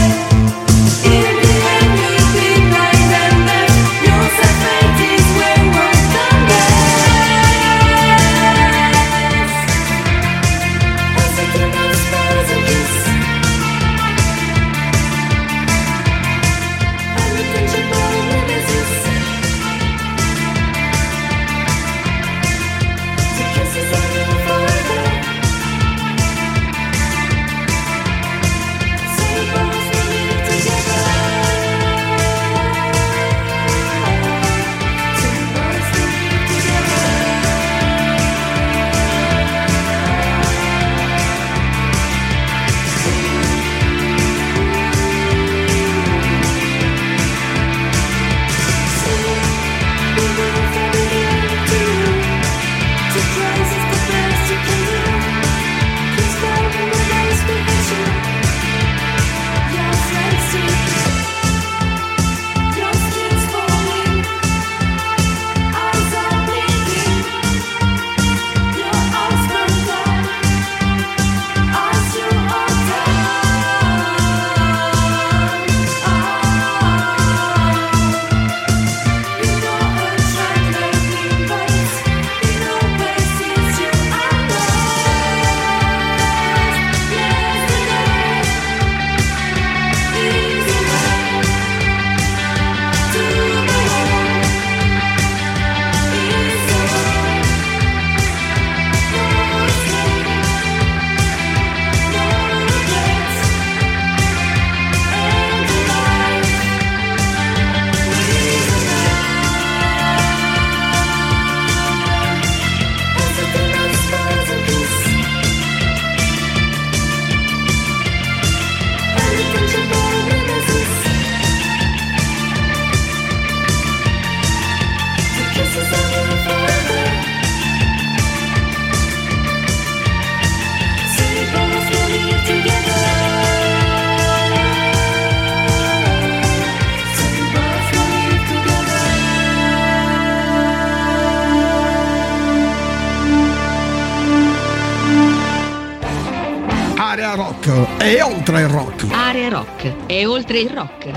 oltre il rock.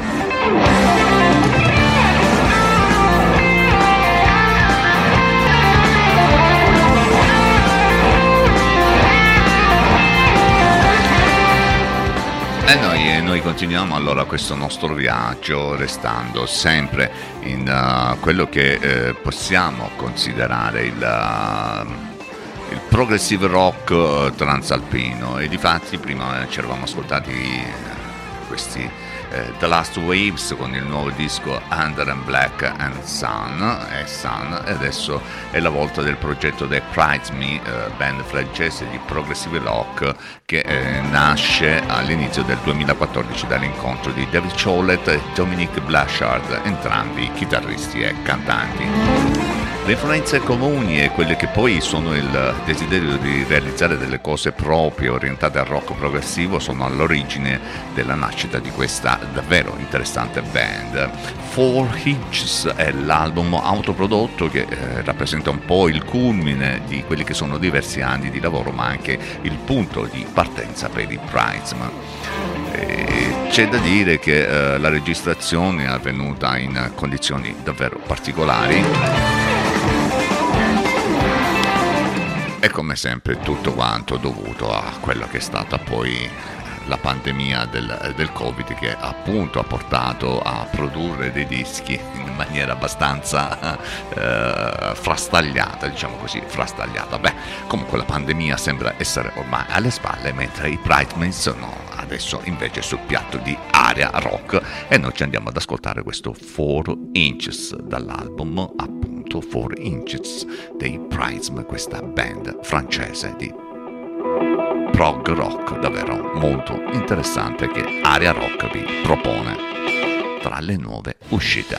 E noi, e noi continuiamo allora questo nostro viaggio restando sempre in uh, quello che eh, possiamo considerare il, uh, il progressive rock transalpino e difatti prima ci eravamo ascoltati eh, questi eh, The Last Waves con il nuovo disco Under and Black and Sun e Sun e adesso è la volta del progetto The Prides Me, eh, band francese di progressive rock che eh, nasce all'inizio del 2014 dall'incontro di David Cholet e Dominic Blanchard, entrambi chitarristi e cantanti. Le influenze comuni e quelle che poi sono il desiderio di realizzare delle cose proprie orientate al rock progressivo sono all'origine della nascita di questa davvero interessante band. Four Hitches è l'album autoprodotto che eh, rappresenta un po' il culmine di quelli che sono diversi anni di lavoro ma anche il punto di partenza per i Prizman. C'è da dire che eh, la registrazione è avvenuta in condizioni davvero particolari. E come sempre tutto quanto dovuto a quello che è stata poi la pandemia del, del Covid che appunto ha portato a produrre dei dischi in maniera abbastanza eh, frastagliata, diciamo così, frastagliata. Beh, comunque la pandemia sembra essere ormai alle spalle, mentre i Bridesmaids sono adesso invece sul piatto di area rock e noi ci andiamo ad ascoltare questo 4 Inches dall'album appunto 4 Inches dei Bridesmaids, questa band francese di prog rock davvero molto interessante che Area Rock vi propone tra le nuove uscite.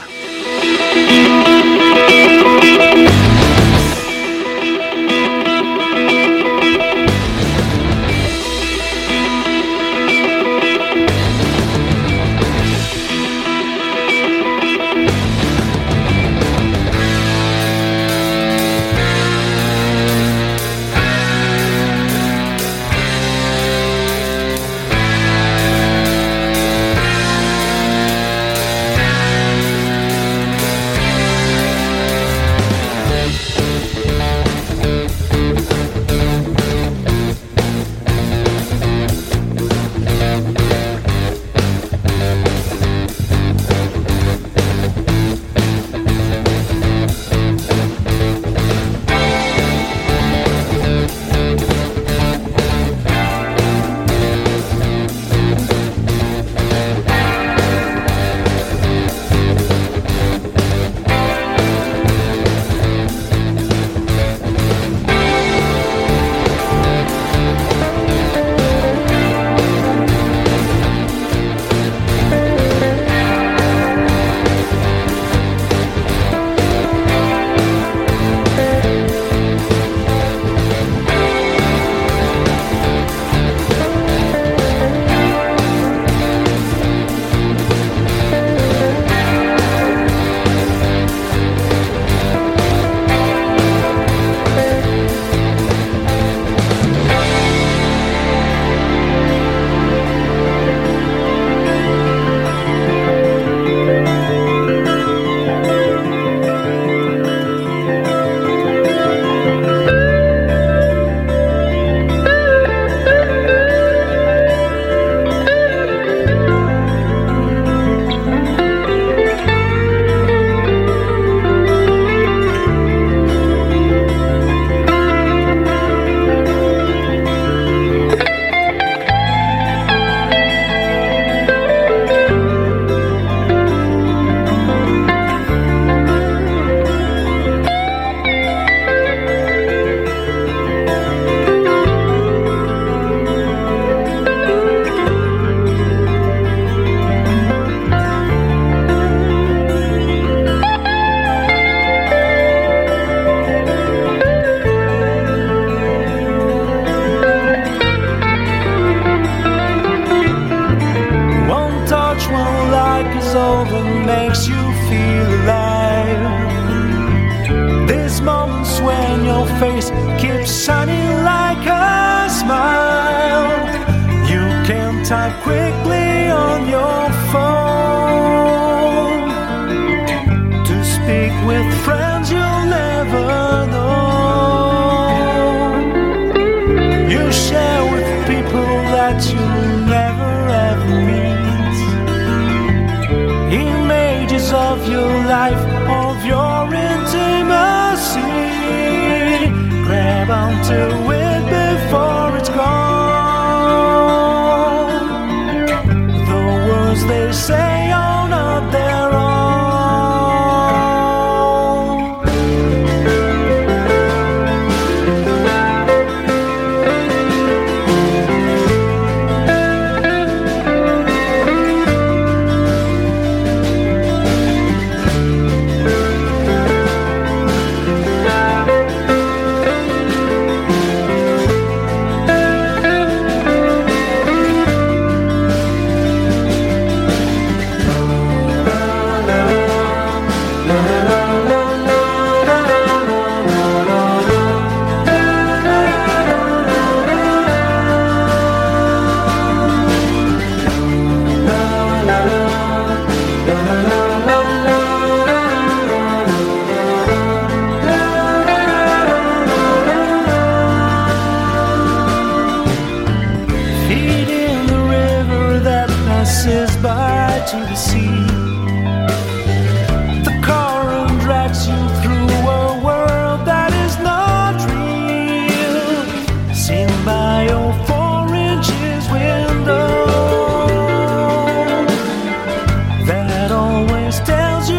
tells you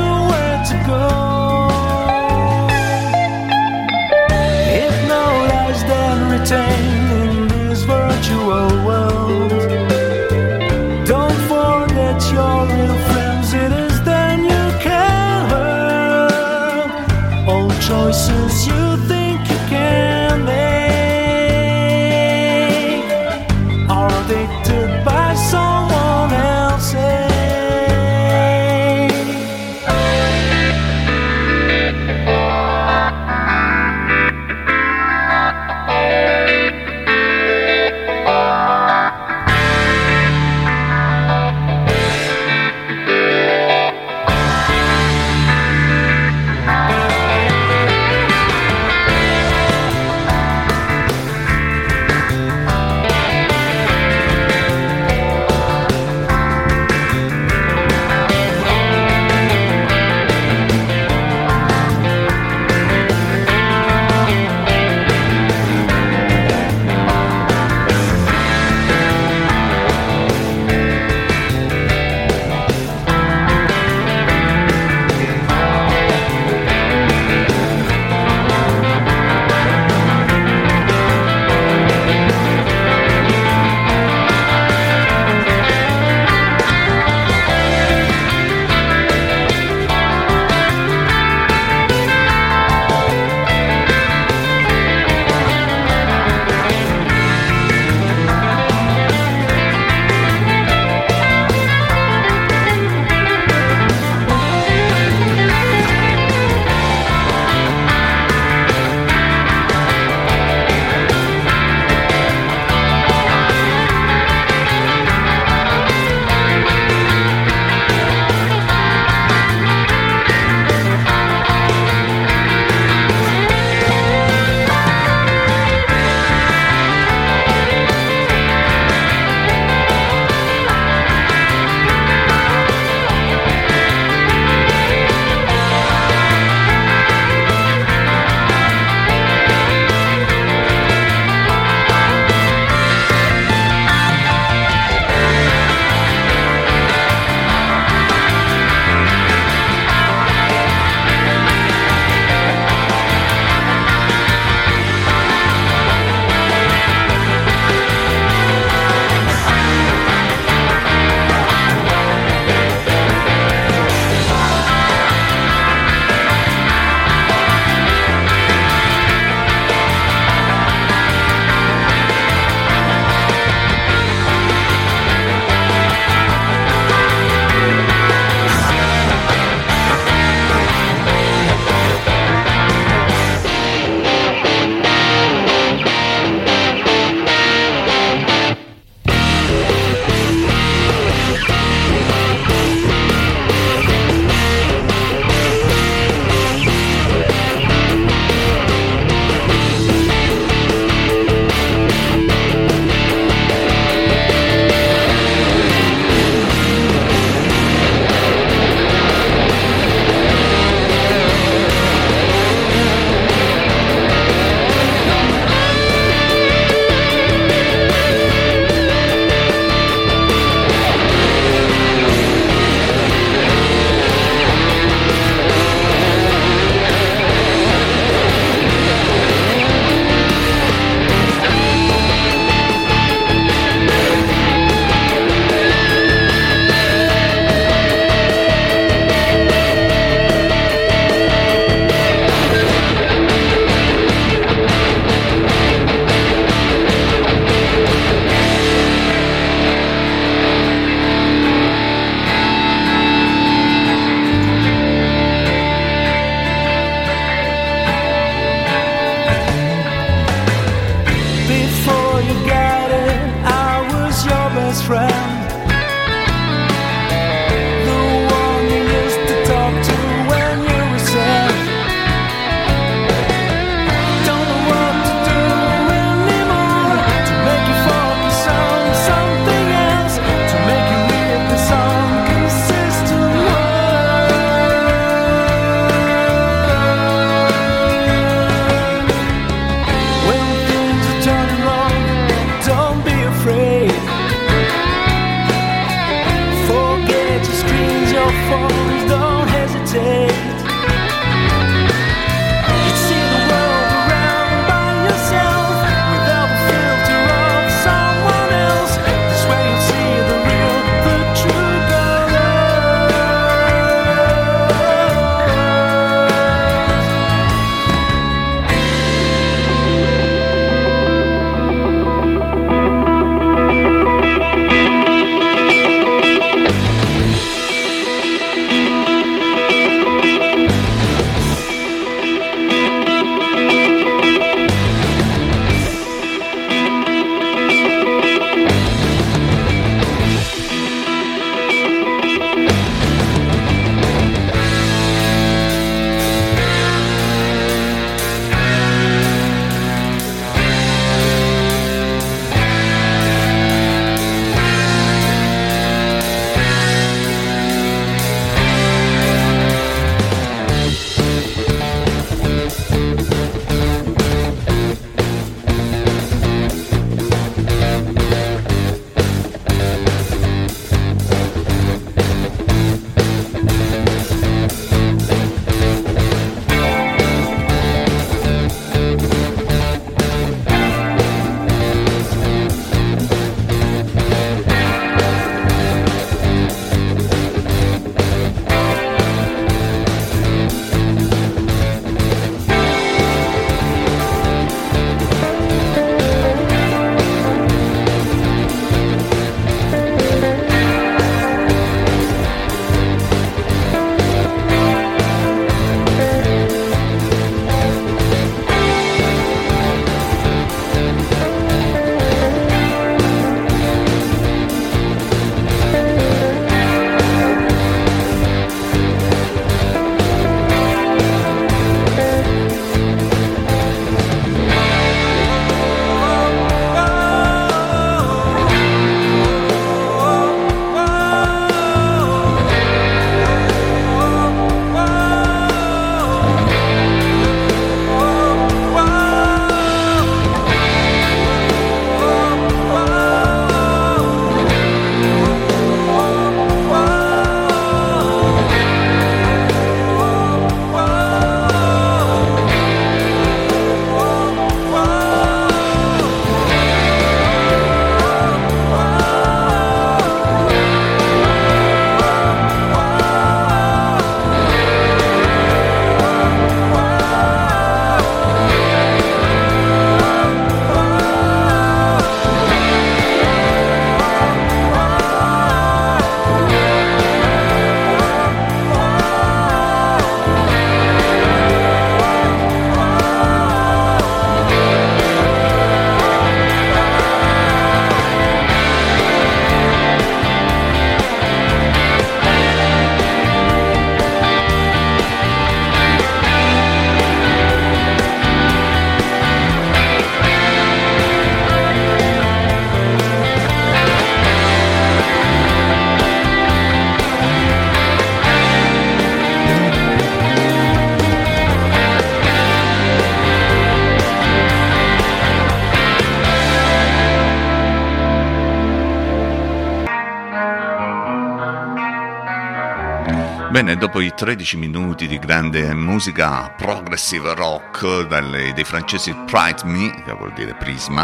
Bene, dopo i 13 minuti di grande musica progressive rock dalle, dei francesi Pride Me, che vuol dire Prisma,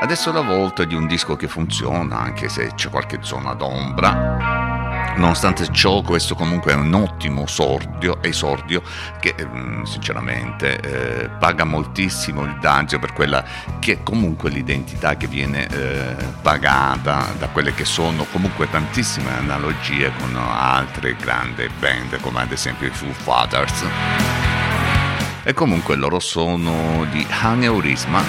adesso è la volta di un disco che funziona, anche se c'è qualche zona d'ombra. Nonostante ciò, questo comunque è un ottimo sordio, esordio che mm, sinceramente eh, paga moltissimo il dazio per quella che è comunque l'identità che viene eh, pagata da quelle che sono comunque tantissime analogie con altre grandi band come ad esempio i Foo Fighters. E comunque loro sono di Aneurisma,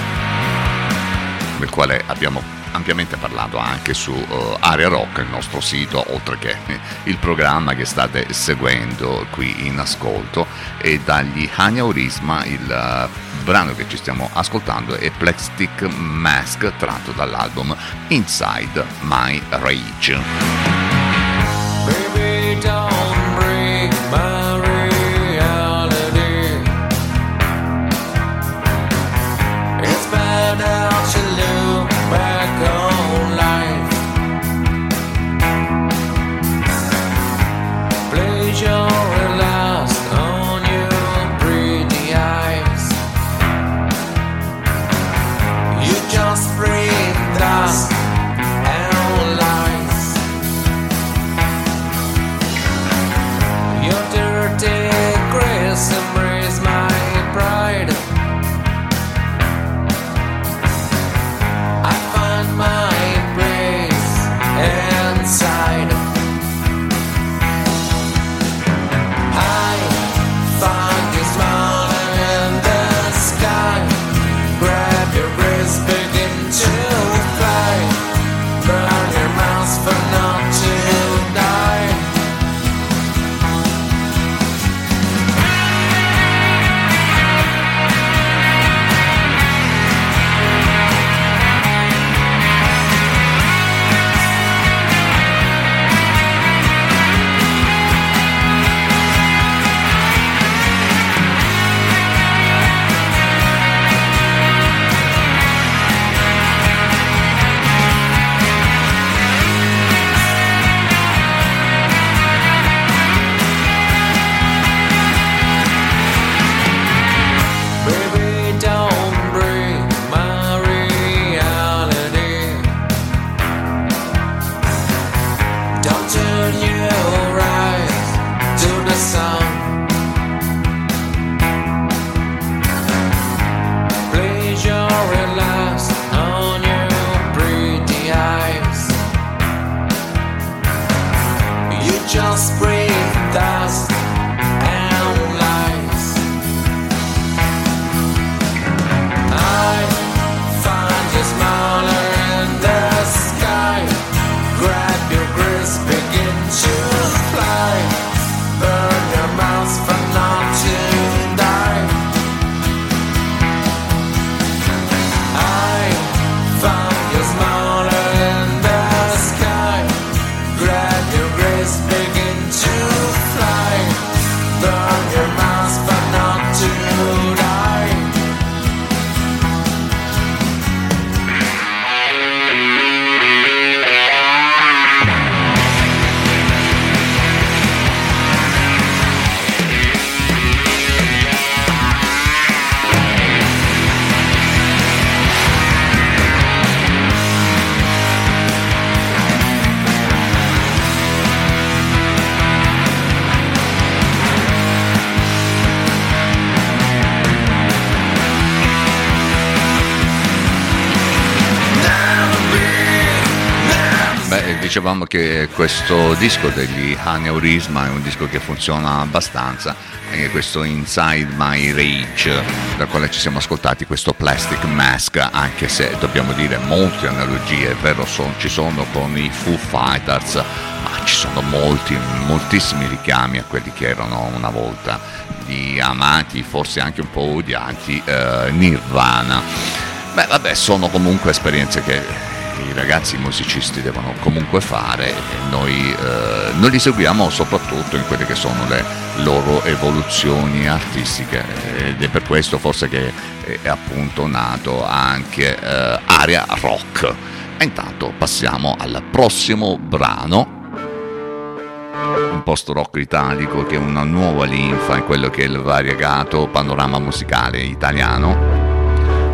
del quale abbiamo ampiamente parlato anche su uh, Area Rock, il nostro sito, oltre che il programma che state seguendo qui in ascolto. E dagli Aneurisma il uh, brano che ci stiamo ascoltando è Plastic Mask tratto dall'album Inside My Rage. Dicevamo che questo disco degli Aneurisma è un disco che funziona abbastanza, e questo Inside My Rage, dal quale ci siamo ascoltati questo Plastic Mask, anche se dobbiamo dire molte analogie, vero, son- ci sono con i Foo Fighters, ma ci sono molti, moltissimi richiami a quelli che erano una volta gli amati, forse anche un po' odiati, eh, Nirvana. Beh, vabbè, sono comunque esperienze che i ragazzi musicisti devono comunque fare e noi, eh, noi li seguiamo soprattutto in quelle che sono le loro evoluzioni artistiche ed è per questo forse che è appunto nato anche eh, Area Rock. E intanto passiamo al prossimo brano un post-rock italico che è una nuova linfa in quello che è il variegato panorama musicale italiano.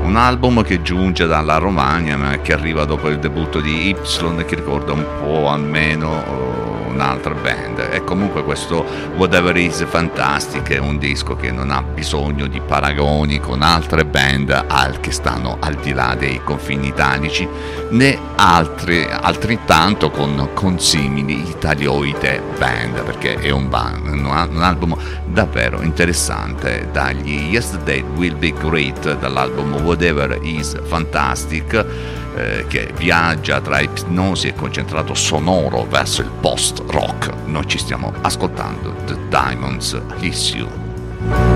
Un album che giunge dalla Romagna ma che arriva dopo il debutto di Y che ricorda un po' almeno uh, un'altra band. E comunque questo Whatever Is Fantastic è un disco che non ha bisogno di paragoni con altre band al, che stanno al di là dei confini italici né altre, altrettanto con consimili italioide band perché è un, band, un album davvero interessante dagli Yesterday Will Be Great dall'album Whatever Is Fantastic eh, che viaggia tra ipnosi e concentrato sonoro verso il post-rock. Noi ci stiamo ascoltando The Diamonds Issue.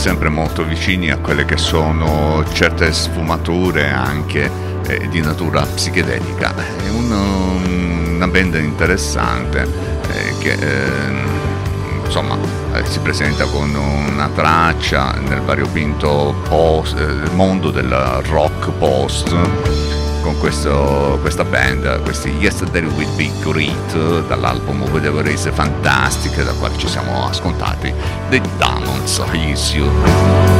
Sempre molto vicini a quelle che sono certe sfumature anche eh, di natura psichedelica. È un, una band interessante eh, che ehm, insomma eh, si presenta con una traccia nel variopinto post, eh, mondo del rock post con questo, questa band, questi Yesterday Will Be Great dall'album Whatever Is Fantastic dal quale ci siamo ascoltati The Diamonds Issue. Siete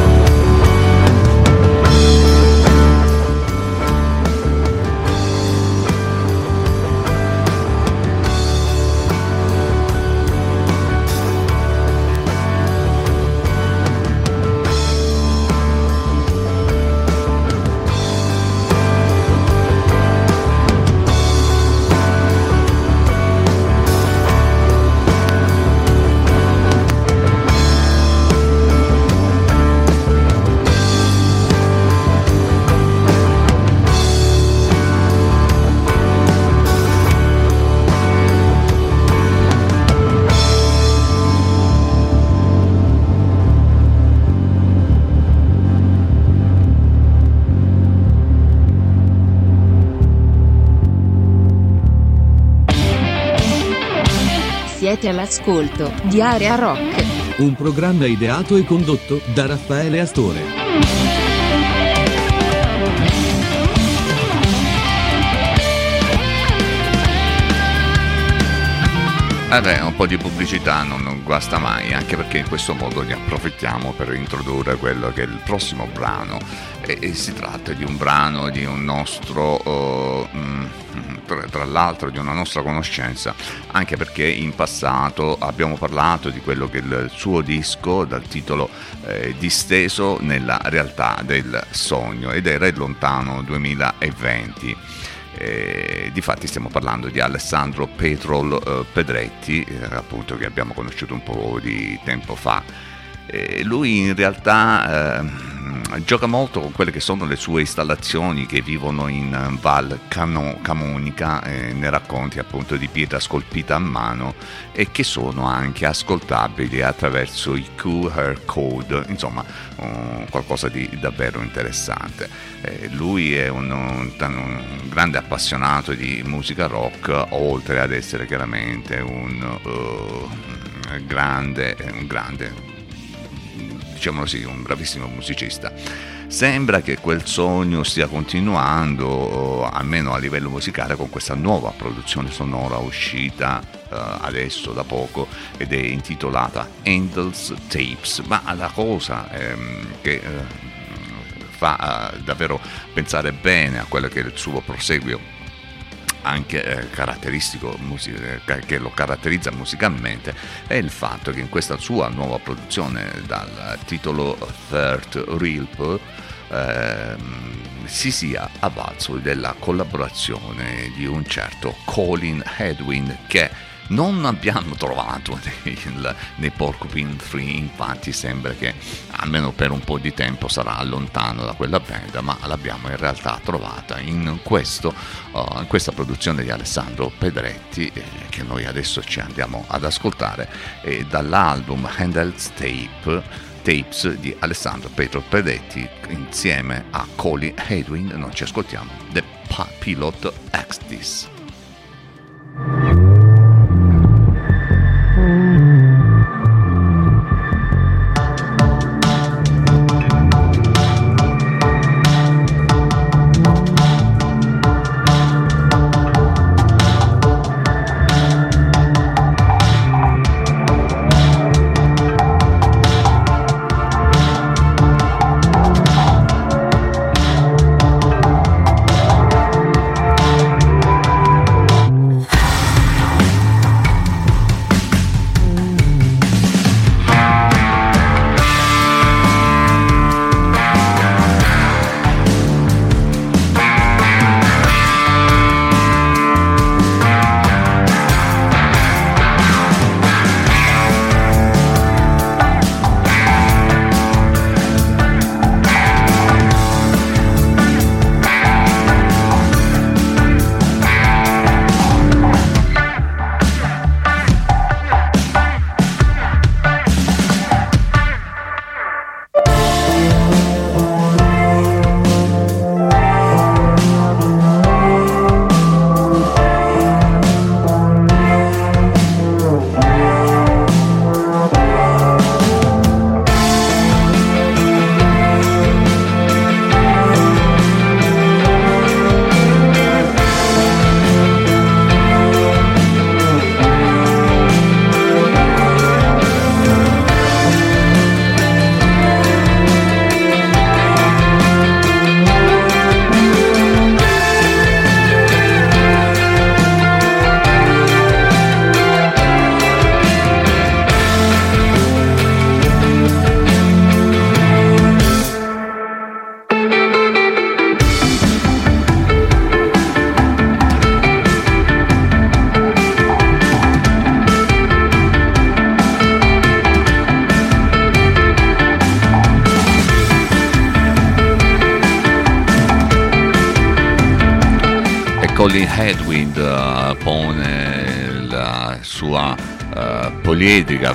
all'ascolto di Area Rock. Un programma ideato e condotto da Raffaele Astore. Eh beh, un po' di pubblicità non, non guasta mai, anche perché in questo modo ne approfittiamo per introdurre quello che è il prossimo brano. E, e si tratta di un brano di un nostro, uh, mm, tra, l'altro di una nostra conoscenza, anche perché in passato abbiamo parlato di quello che il suo disco dal titolo eh, Disteso nella realtà del sogno ed era il lontano 2020. Eh, difatti stiamo parlando di Alessandro Petrol eh, Pedretti, eh, appunto che abbiamo conosciuto un po' di tempo fa. Eh, lui in realtà eh, gioca molto con quelle che sono le sue installazioni che vivono in Val Cano- Camonica, eh, nei racconti appunto di pietra scolpita a mano e che sono anche ascoltabili attraverso i QR code, insomma uh, qualcosa di davvero interessante. Eh, lui è un, un, un, grande appassionato di musica rock, oltre ad essere chiaramente un uh, grande, un grande diciamolo così, un bravissimo musicista. Sembra che quel sogno stia continuando, almeno a livello musicale, con questa nuova produzione sonora uscita uh, adesso da poco ed è intitolata Angels Tapes. Ma la cosa ehm, che uh, fa uh, davvero pensare bene a quello che è il suo proseguio anche eh, caratteristico che lo caratterizza musicalmente è il fatto che in questa sua nuova produzione dal titolo Third Real eh, si sia avvalso della collaborazione di un certo Colin Edwin che non abbiamo trovato nel, nei Porcupine 3 infatti sembra che almeno per un po' di tempo sarà lontano da quella band ma l'abbiamo in realtà trovata in, questo, uh, in questa produzione di Alessandro Pedretti eh, che noi adesso ci andiamo ad ascoltare eh, dall'album Handel's Tape Tapes di Alessandro Petro Pedretti insieme a Colin Edwin noi ci ascoltiamo The Pilot X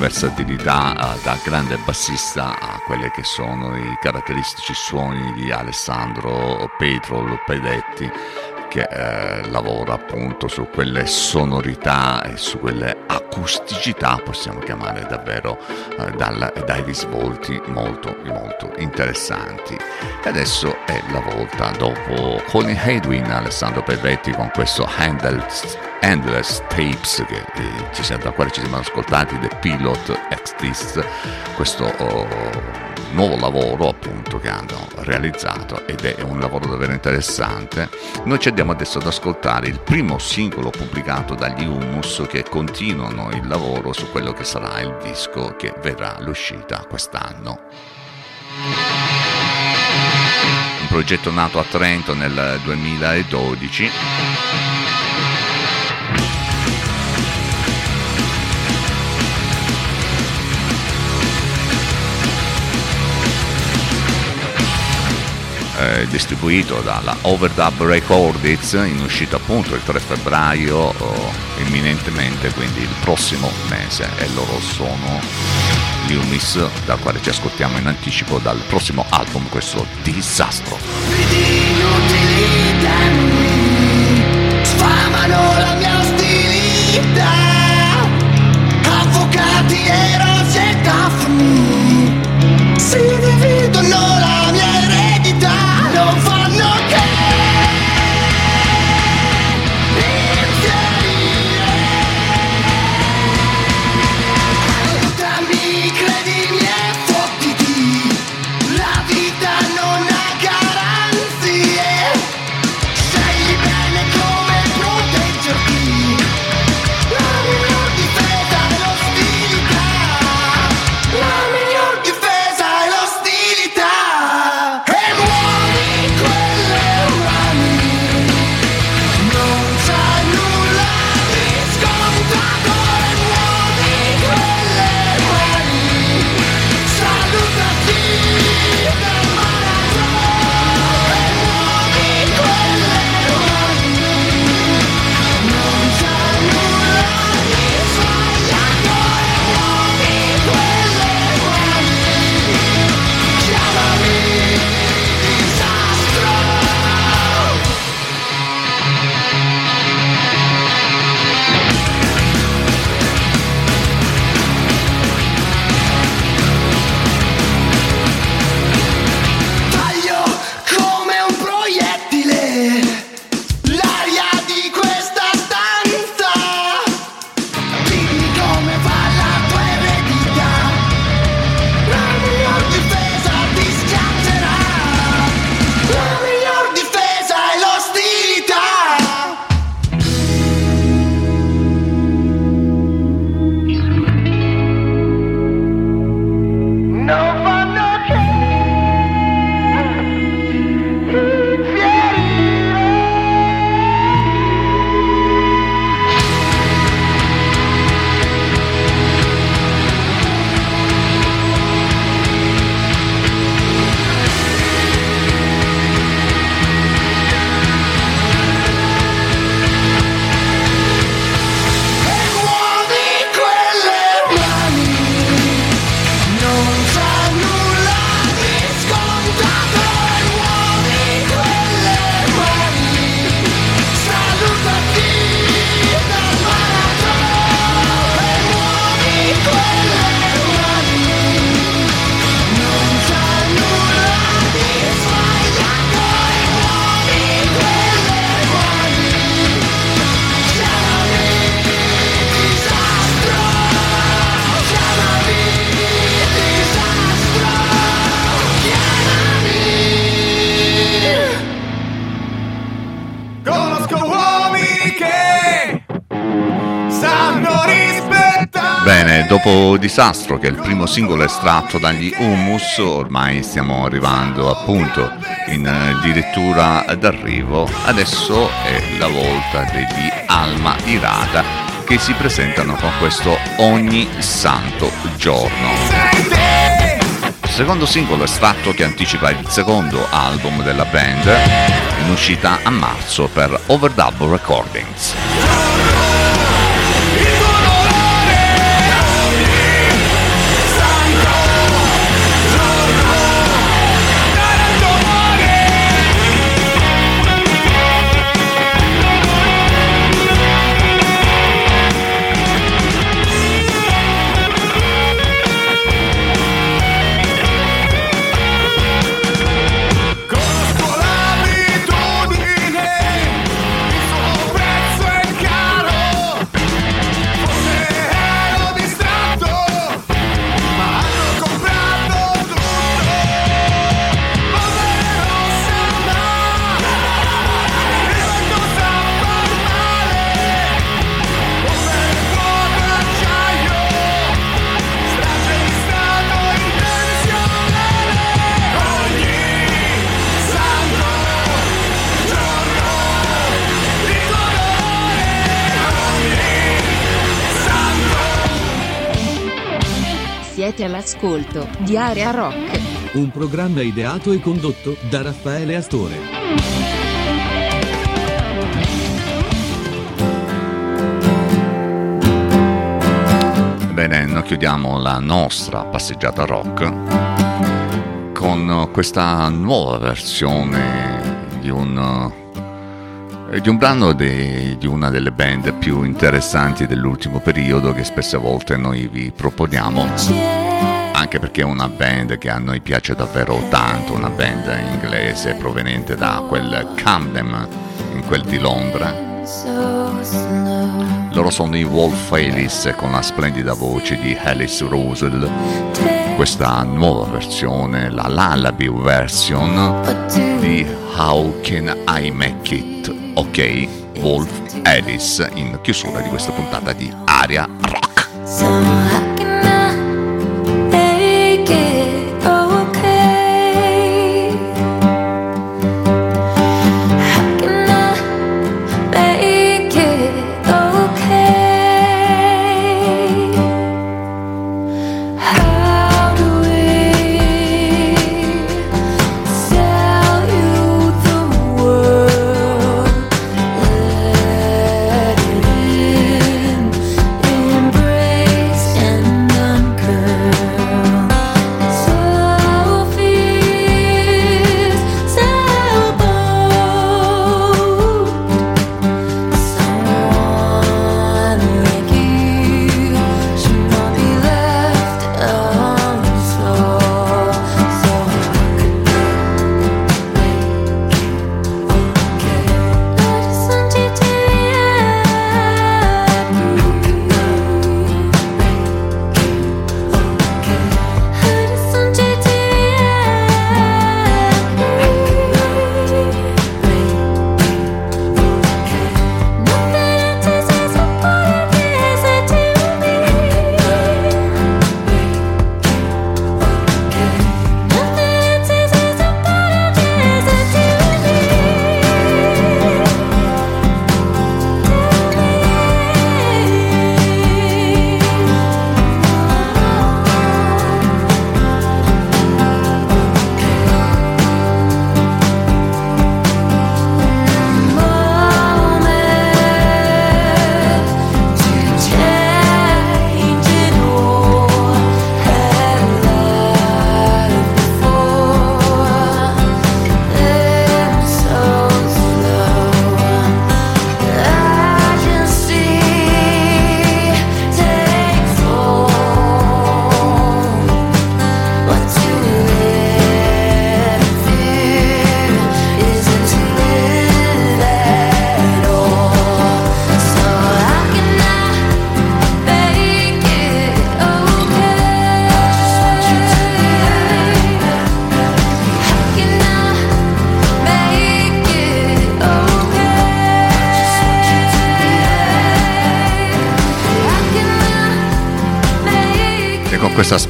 versatilità uh, da grande bassista a quelli che sono i caratteristici suoni di Alessandro Petrol Pedetti che eh, lavora appunto su quelle sonorità e su quelle acusticità, possiamo chiamare davvero eh, dal, dai risvolti molto molto interessanti. E adesso è la volta, dopo Colin Hedwin, Alessandro Perretti con questo Endless, Endless Tapes che, ci siamo, da quale ci siamo ascoltati, The Pilot Exist, questo oh, nuovo lavoro appunto che hanno realizzato ed è un lavoro davvero interessante. Noi ci andiamo adesso ad ascoltare il primo singolo pubblicato dagli Humus che continuano il lavoro su quello che sarà il disco che verrà l'uscita quest'anno. Un progetto nato a Trento nel 2012 eh, distribuito dalla Overdub Records in uscita appunto il 3 febbraio oh, imminentemente quindi il prossimo mese. E loro sono gli Umis dal quale ci ascoltiamo in anticipo dal prossimo album questo disastro. Sfamano la mia ostilità avvocati e rosetta si dividono la mia eredità non dopo Disastro, che è il primo singolo estratto dagli Humus, ormai stiamo arrivando appunto in eh, addirittura d'arrivo, adesso è la volta degli Alma Irada che si presentano con questo ogni santo giorno. secondo singolo estratto che anticipa il secondo album della band in uscita a marzo per Overdub Recordings. All'ascolto di Area Rock. Un programma ideato e condotto da Raffaele Astore. Bene, noi chiudiamo la nostra passeggiata rock con questa nuova versione di un, eh, di un brano de- di una delle band più interessanti dell'ultimo periodo che spesse volte noi vi proponiamo, anche perché è una band che a noi piace davvero tanto, una band inglese proveniente da quel Camden, in quel di Londra. Loro sono i Wolf Alice con la splendida voce di Alice Russell. Questa nuova versione, la Lullaby version di How Can I Make It? Ok, Wolf Alice in chiusura di questa puntata di Aria Rock.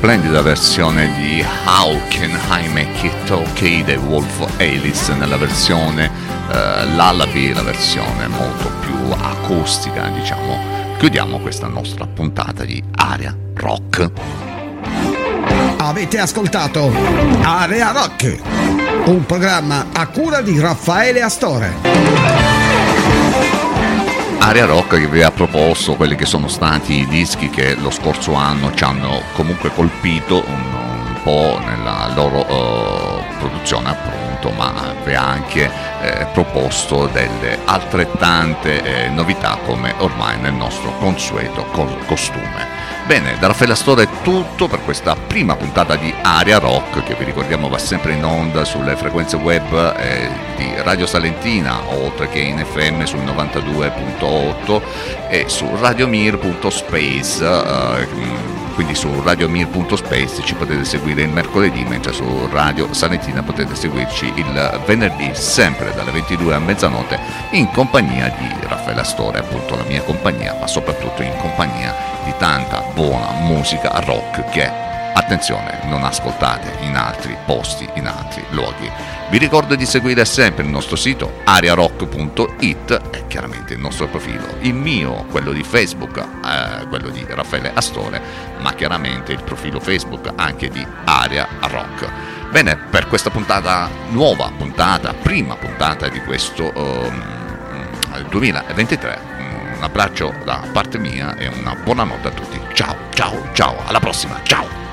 Splendida versione di How Can I Make It Ok dei Wolf Alice nella versione eh, Lullaby, la versione molto più acustica, diciamo. Chiudiamo questa nostra puntata di Aria Rock. Avete ascoltato Area Rock, un programma a cura di Raffaele Astore. Area Rock che vi ha proposto quelli che sono stati i dischi che lo scorso anno ci hanno comunque colpito un, un po' nella loro eh, produzione appunto, ma vi ha anche eh, proposto delle altrettante eh, novità come ormai nel nostro consueto co- costume. Bene, da Raffaella Store è tutto per questa prima puntata di Area Rock che vi ricordiamo va sempre in onda sulle frequenze web eh, di Radio Salentina oltre che in FM sul 92.8 e su radiomir.space eh, quindi su radiomir.space ci potete seguire il mercoledì mentre su Radio Salentina potete seguirci il venerdì sempre dalle 22 a mezzanotte in compagnia di Raffaella Store appunto la mia compagnia ma soprattutto in compagnia di tanta buona musica rock che attenzione non ascoltate in altri posti in altri luoghi. Vi ricordo di seguire sempre il nostro sito ariarock.it e chiaramente il nostro profilo. Il mio quello di facebook eh, quello di Raffaele Astore ma chiaramente il profilo facebook anche di Aria Rock. Bene per questa puntata nuova puntata prima puntata di questo ehm, 2023 un abbraccio da parte mia e una buona notte a tutti. Ciao, ciao, alla prossima, ciao!